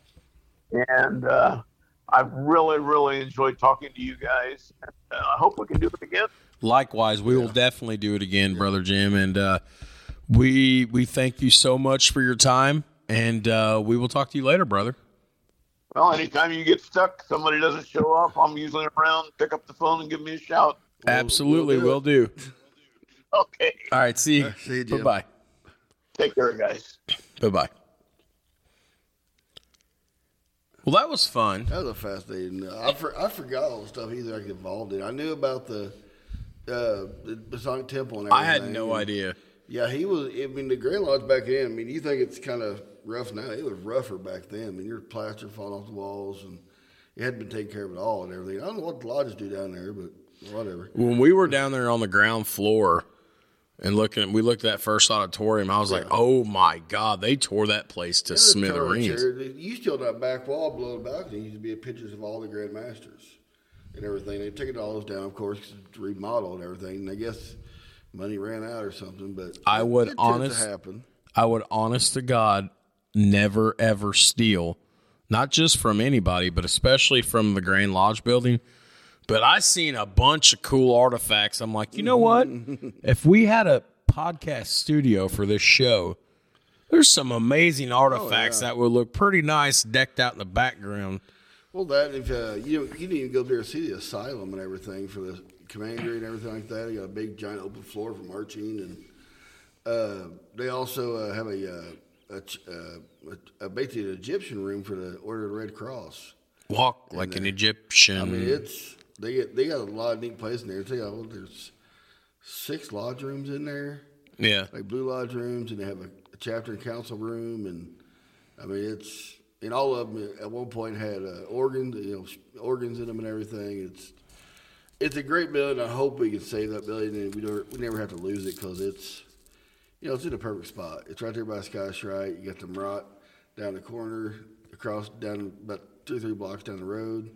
and uh, I've really, really enjoyed talking to you guys. Uh, I hope we can do it again. Likewise, we will definitely do it again, brother Jim, and uh, we we thank you so much for your time, and uh, we will talk to you later, brother. Well, anytime you get stuck, somebody doesn't show up, I'm usually around. Pick up the phone and give me a shout. Absolutely, we'll will do. Okay, All right, see you. See you, Bye bye. take care, guys. Bye bye. Well, that was fun. That was a fascinating. Uh, I, for, I forgot all the stuff he's like involved in. I knew about the uh, the Masonic Temple and everything. I had no And, idea. Yeah, he was. I mean, the Grand Lodge back then. I mean, you think it's kind of rough now? It was rougher back then. I mean, your plaster falling off the walls, and it hadn't been taken care of at all, and everything. I don't know what the lodges do down there, but whatever. When we were down there on the ground floor and looking, we looked at that first auditorium. I was like, "Oh my god, they tore that place to of smithereens." You still that back wall below the balcony used to be pictures of all the Grand Masters and everything. They took it all those down, of course, to remodel and everything. And I guess money ran out or something. But I would honest- happen. I would honest to God never ever steal, not just from anybody, but especially from the Grand Lodge building. But I seen a bunch of cool artifacts. I'm like, you know what? if we had a podcast studio for this show, there's some amazing artifacts that would look pretty nice decked out in the background. Well, that if uh, you you didn't even go there to see the asylum and everything for the commandery and everything like that. You got a big giant open floor for marching, and uh, they also uh, have a, uh, a, uh, a, a basically an Egyptian room for the Order of the Red Cross. Walk like an Egyptian. I mean, it's they get they got a lot of neat places in there. You, what, there's six lodge rooms in there, yeah. like blue lodge rooms, and they have a, a chapter and council room, and I mean it's and all of them at one point had uh, organs, you know, organs in them and everything. It's it's a great building. I hope we can save that building and we don't we never have to lose it because it's you know it's in a perfect spot. It's right there by Scottish Rite. You got the Murat down the corner, across down about two or three blocks down the road.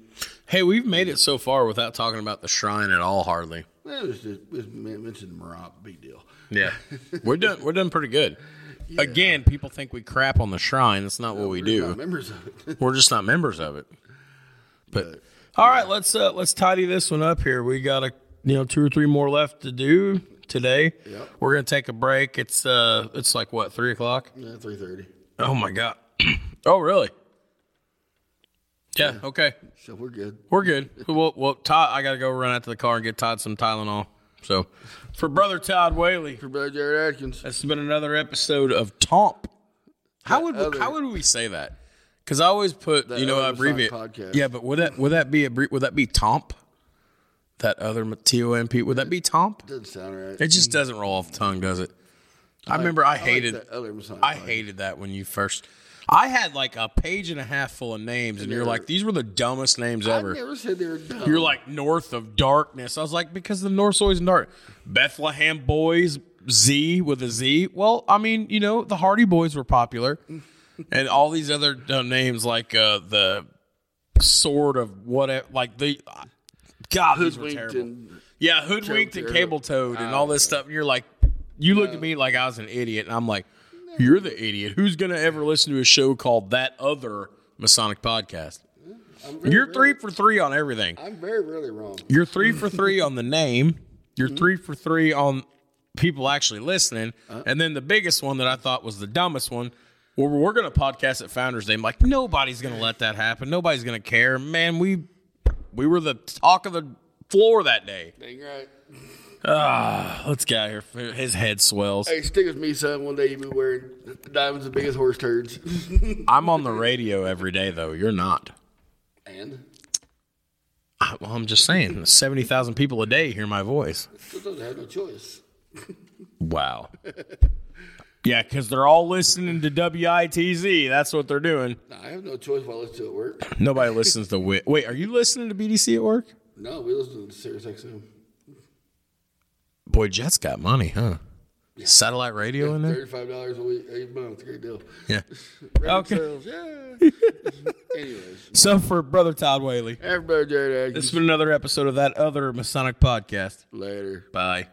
Hey, we've made it so far without talking about the shrine at all, hardly. Well, it was just it was mentioned Murat, big deal. Yeah, we're doing we're doing pretty good. Again, people think we crap on the shrine. That's not what we We're do. not members of it. We're just not members of it. But all right, let's uh, let's tidy this one up here. We got a you know two or three more left to do today. Yep. We're gonna take a break. It's uh it's like what three o'clock. yeah, three thirty. Oh my god. oh really? Yeah. Okay. So we're good. We're good. Well, well, Todd, I gotta go run out to the car and get Todd some Tylenol. So, for brother Todd Whaley, For Brother Jared Atkins. this has been another episode of Tomp How would other- how would we say that? Because I always put you know I abbreviate. Podcast. Yeah, but would that would that be abbre- would that be Tomp? That other T O M P would that be Tomp? Doesn't sound right. It just doesn't roll off the tongue, does it? I, remember I like hated that other I podcast. hated that when you first. I had like a page and a half full of names, and you're like, these were the dumbest names I ever. never said they were dumb. You're like north of darkness. I was like, because the North's always in dark. Bethlehem Boys Z with a Z. Well, I mean, you know, the Hardy Boys were popular, and all these other dumb names like uh, the Sword of whatever, like the God, these were hoodwinked terrible. and Yeah, hoodwinked and cable tow and all this stuff. And you're like, you looked at me like I was an idiot, and I'm like, you're the idiot. Who's gonna ever listen to a show called that other Masonic podcast? Very, You're three rarely- for three on everything. I'm very rarely wrong. You're three for three on the name. You're mm-hmm. three for three on people actually listening. Uh. And then the biggest one that I thought was the dumbest one, where we're going to podcast at Founders Day. I'm like, nobody's going to let that happen. Nobody's going to care. Man, we we were the talk of the floor that day. Dang right. Ah, let's get out of here. His head swells. Hey, stick with me, son. One day you'll be wearing diamonds the biggest horse turds. I'm on the radio every day, though. You're not. and I, well, I'm just saying, 70,000 people a day hear my voice. still doesn't have no choice. Wow. Yeah, because they're all listening to WITZ. That's what they're doing. I have no choice while I listen to at work. Nobody listens to Wit. Wait, are you listening to BDC at work? No, we listen to Sirius XM. Boy, Jet's got money, huh? Satellite radio in there? Thirty-five dollars a week, a month. Great deal. Yeah. Okay. sales, yeah. Anyways, So for Brother Todd Whaley, everybody, Jared this Atkins. has been another episode of that other Masonic podcast. Later. Bye.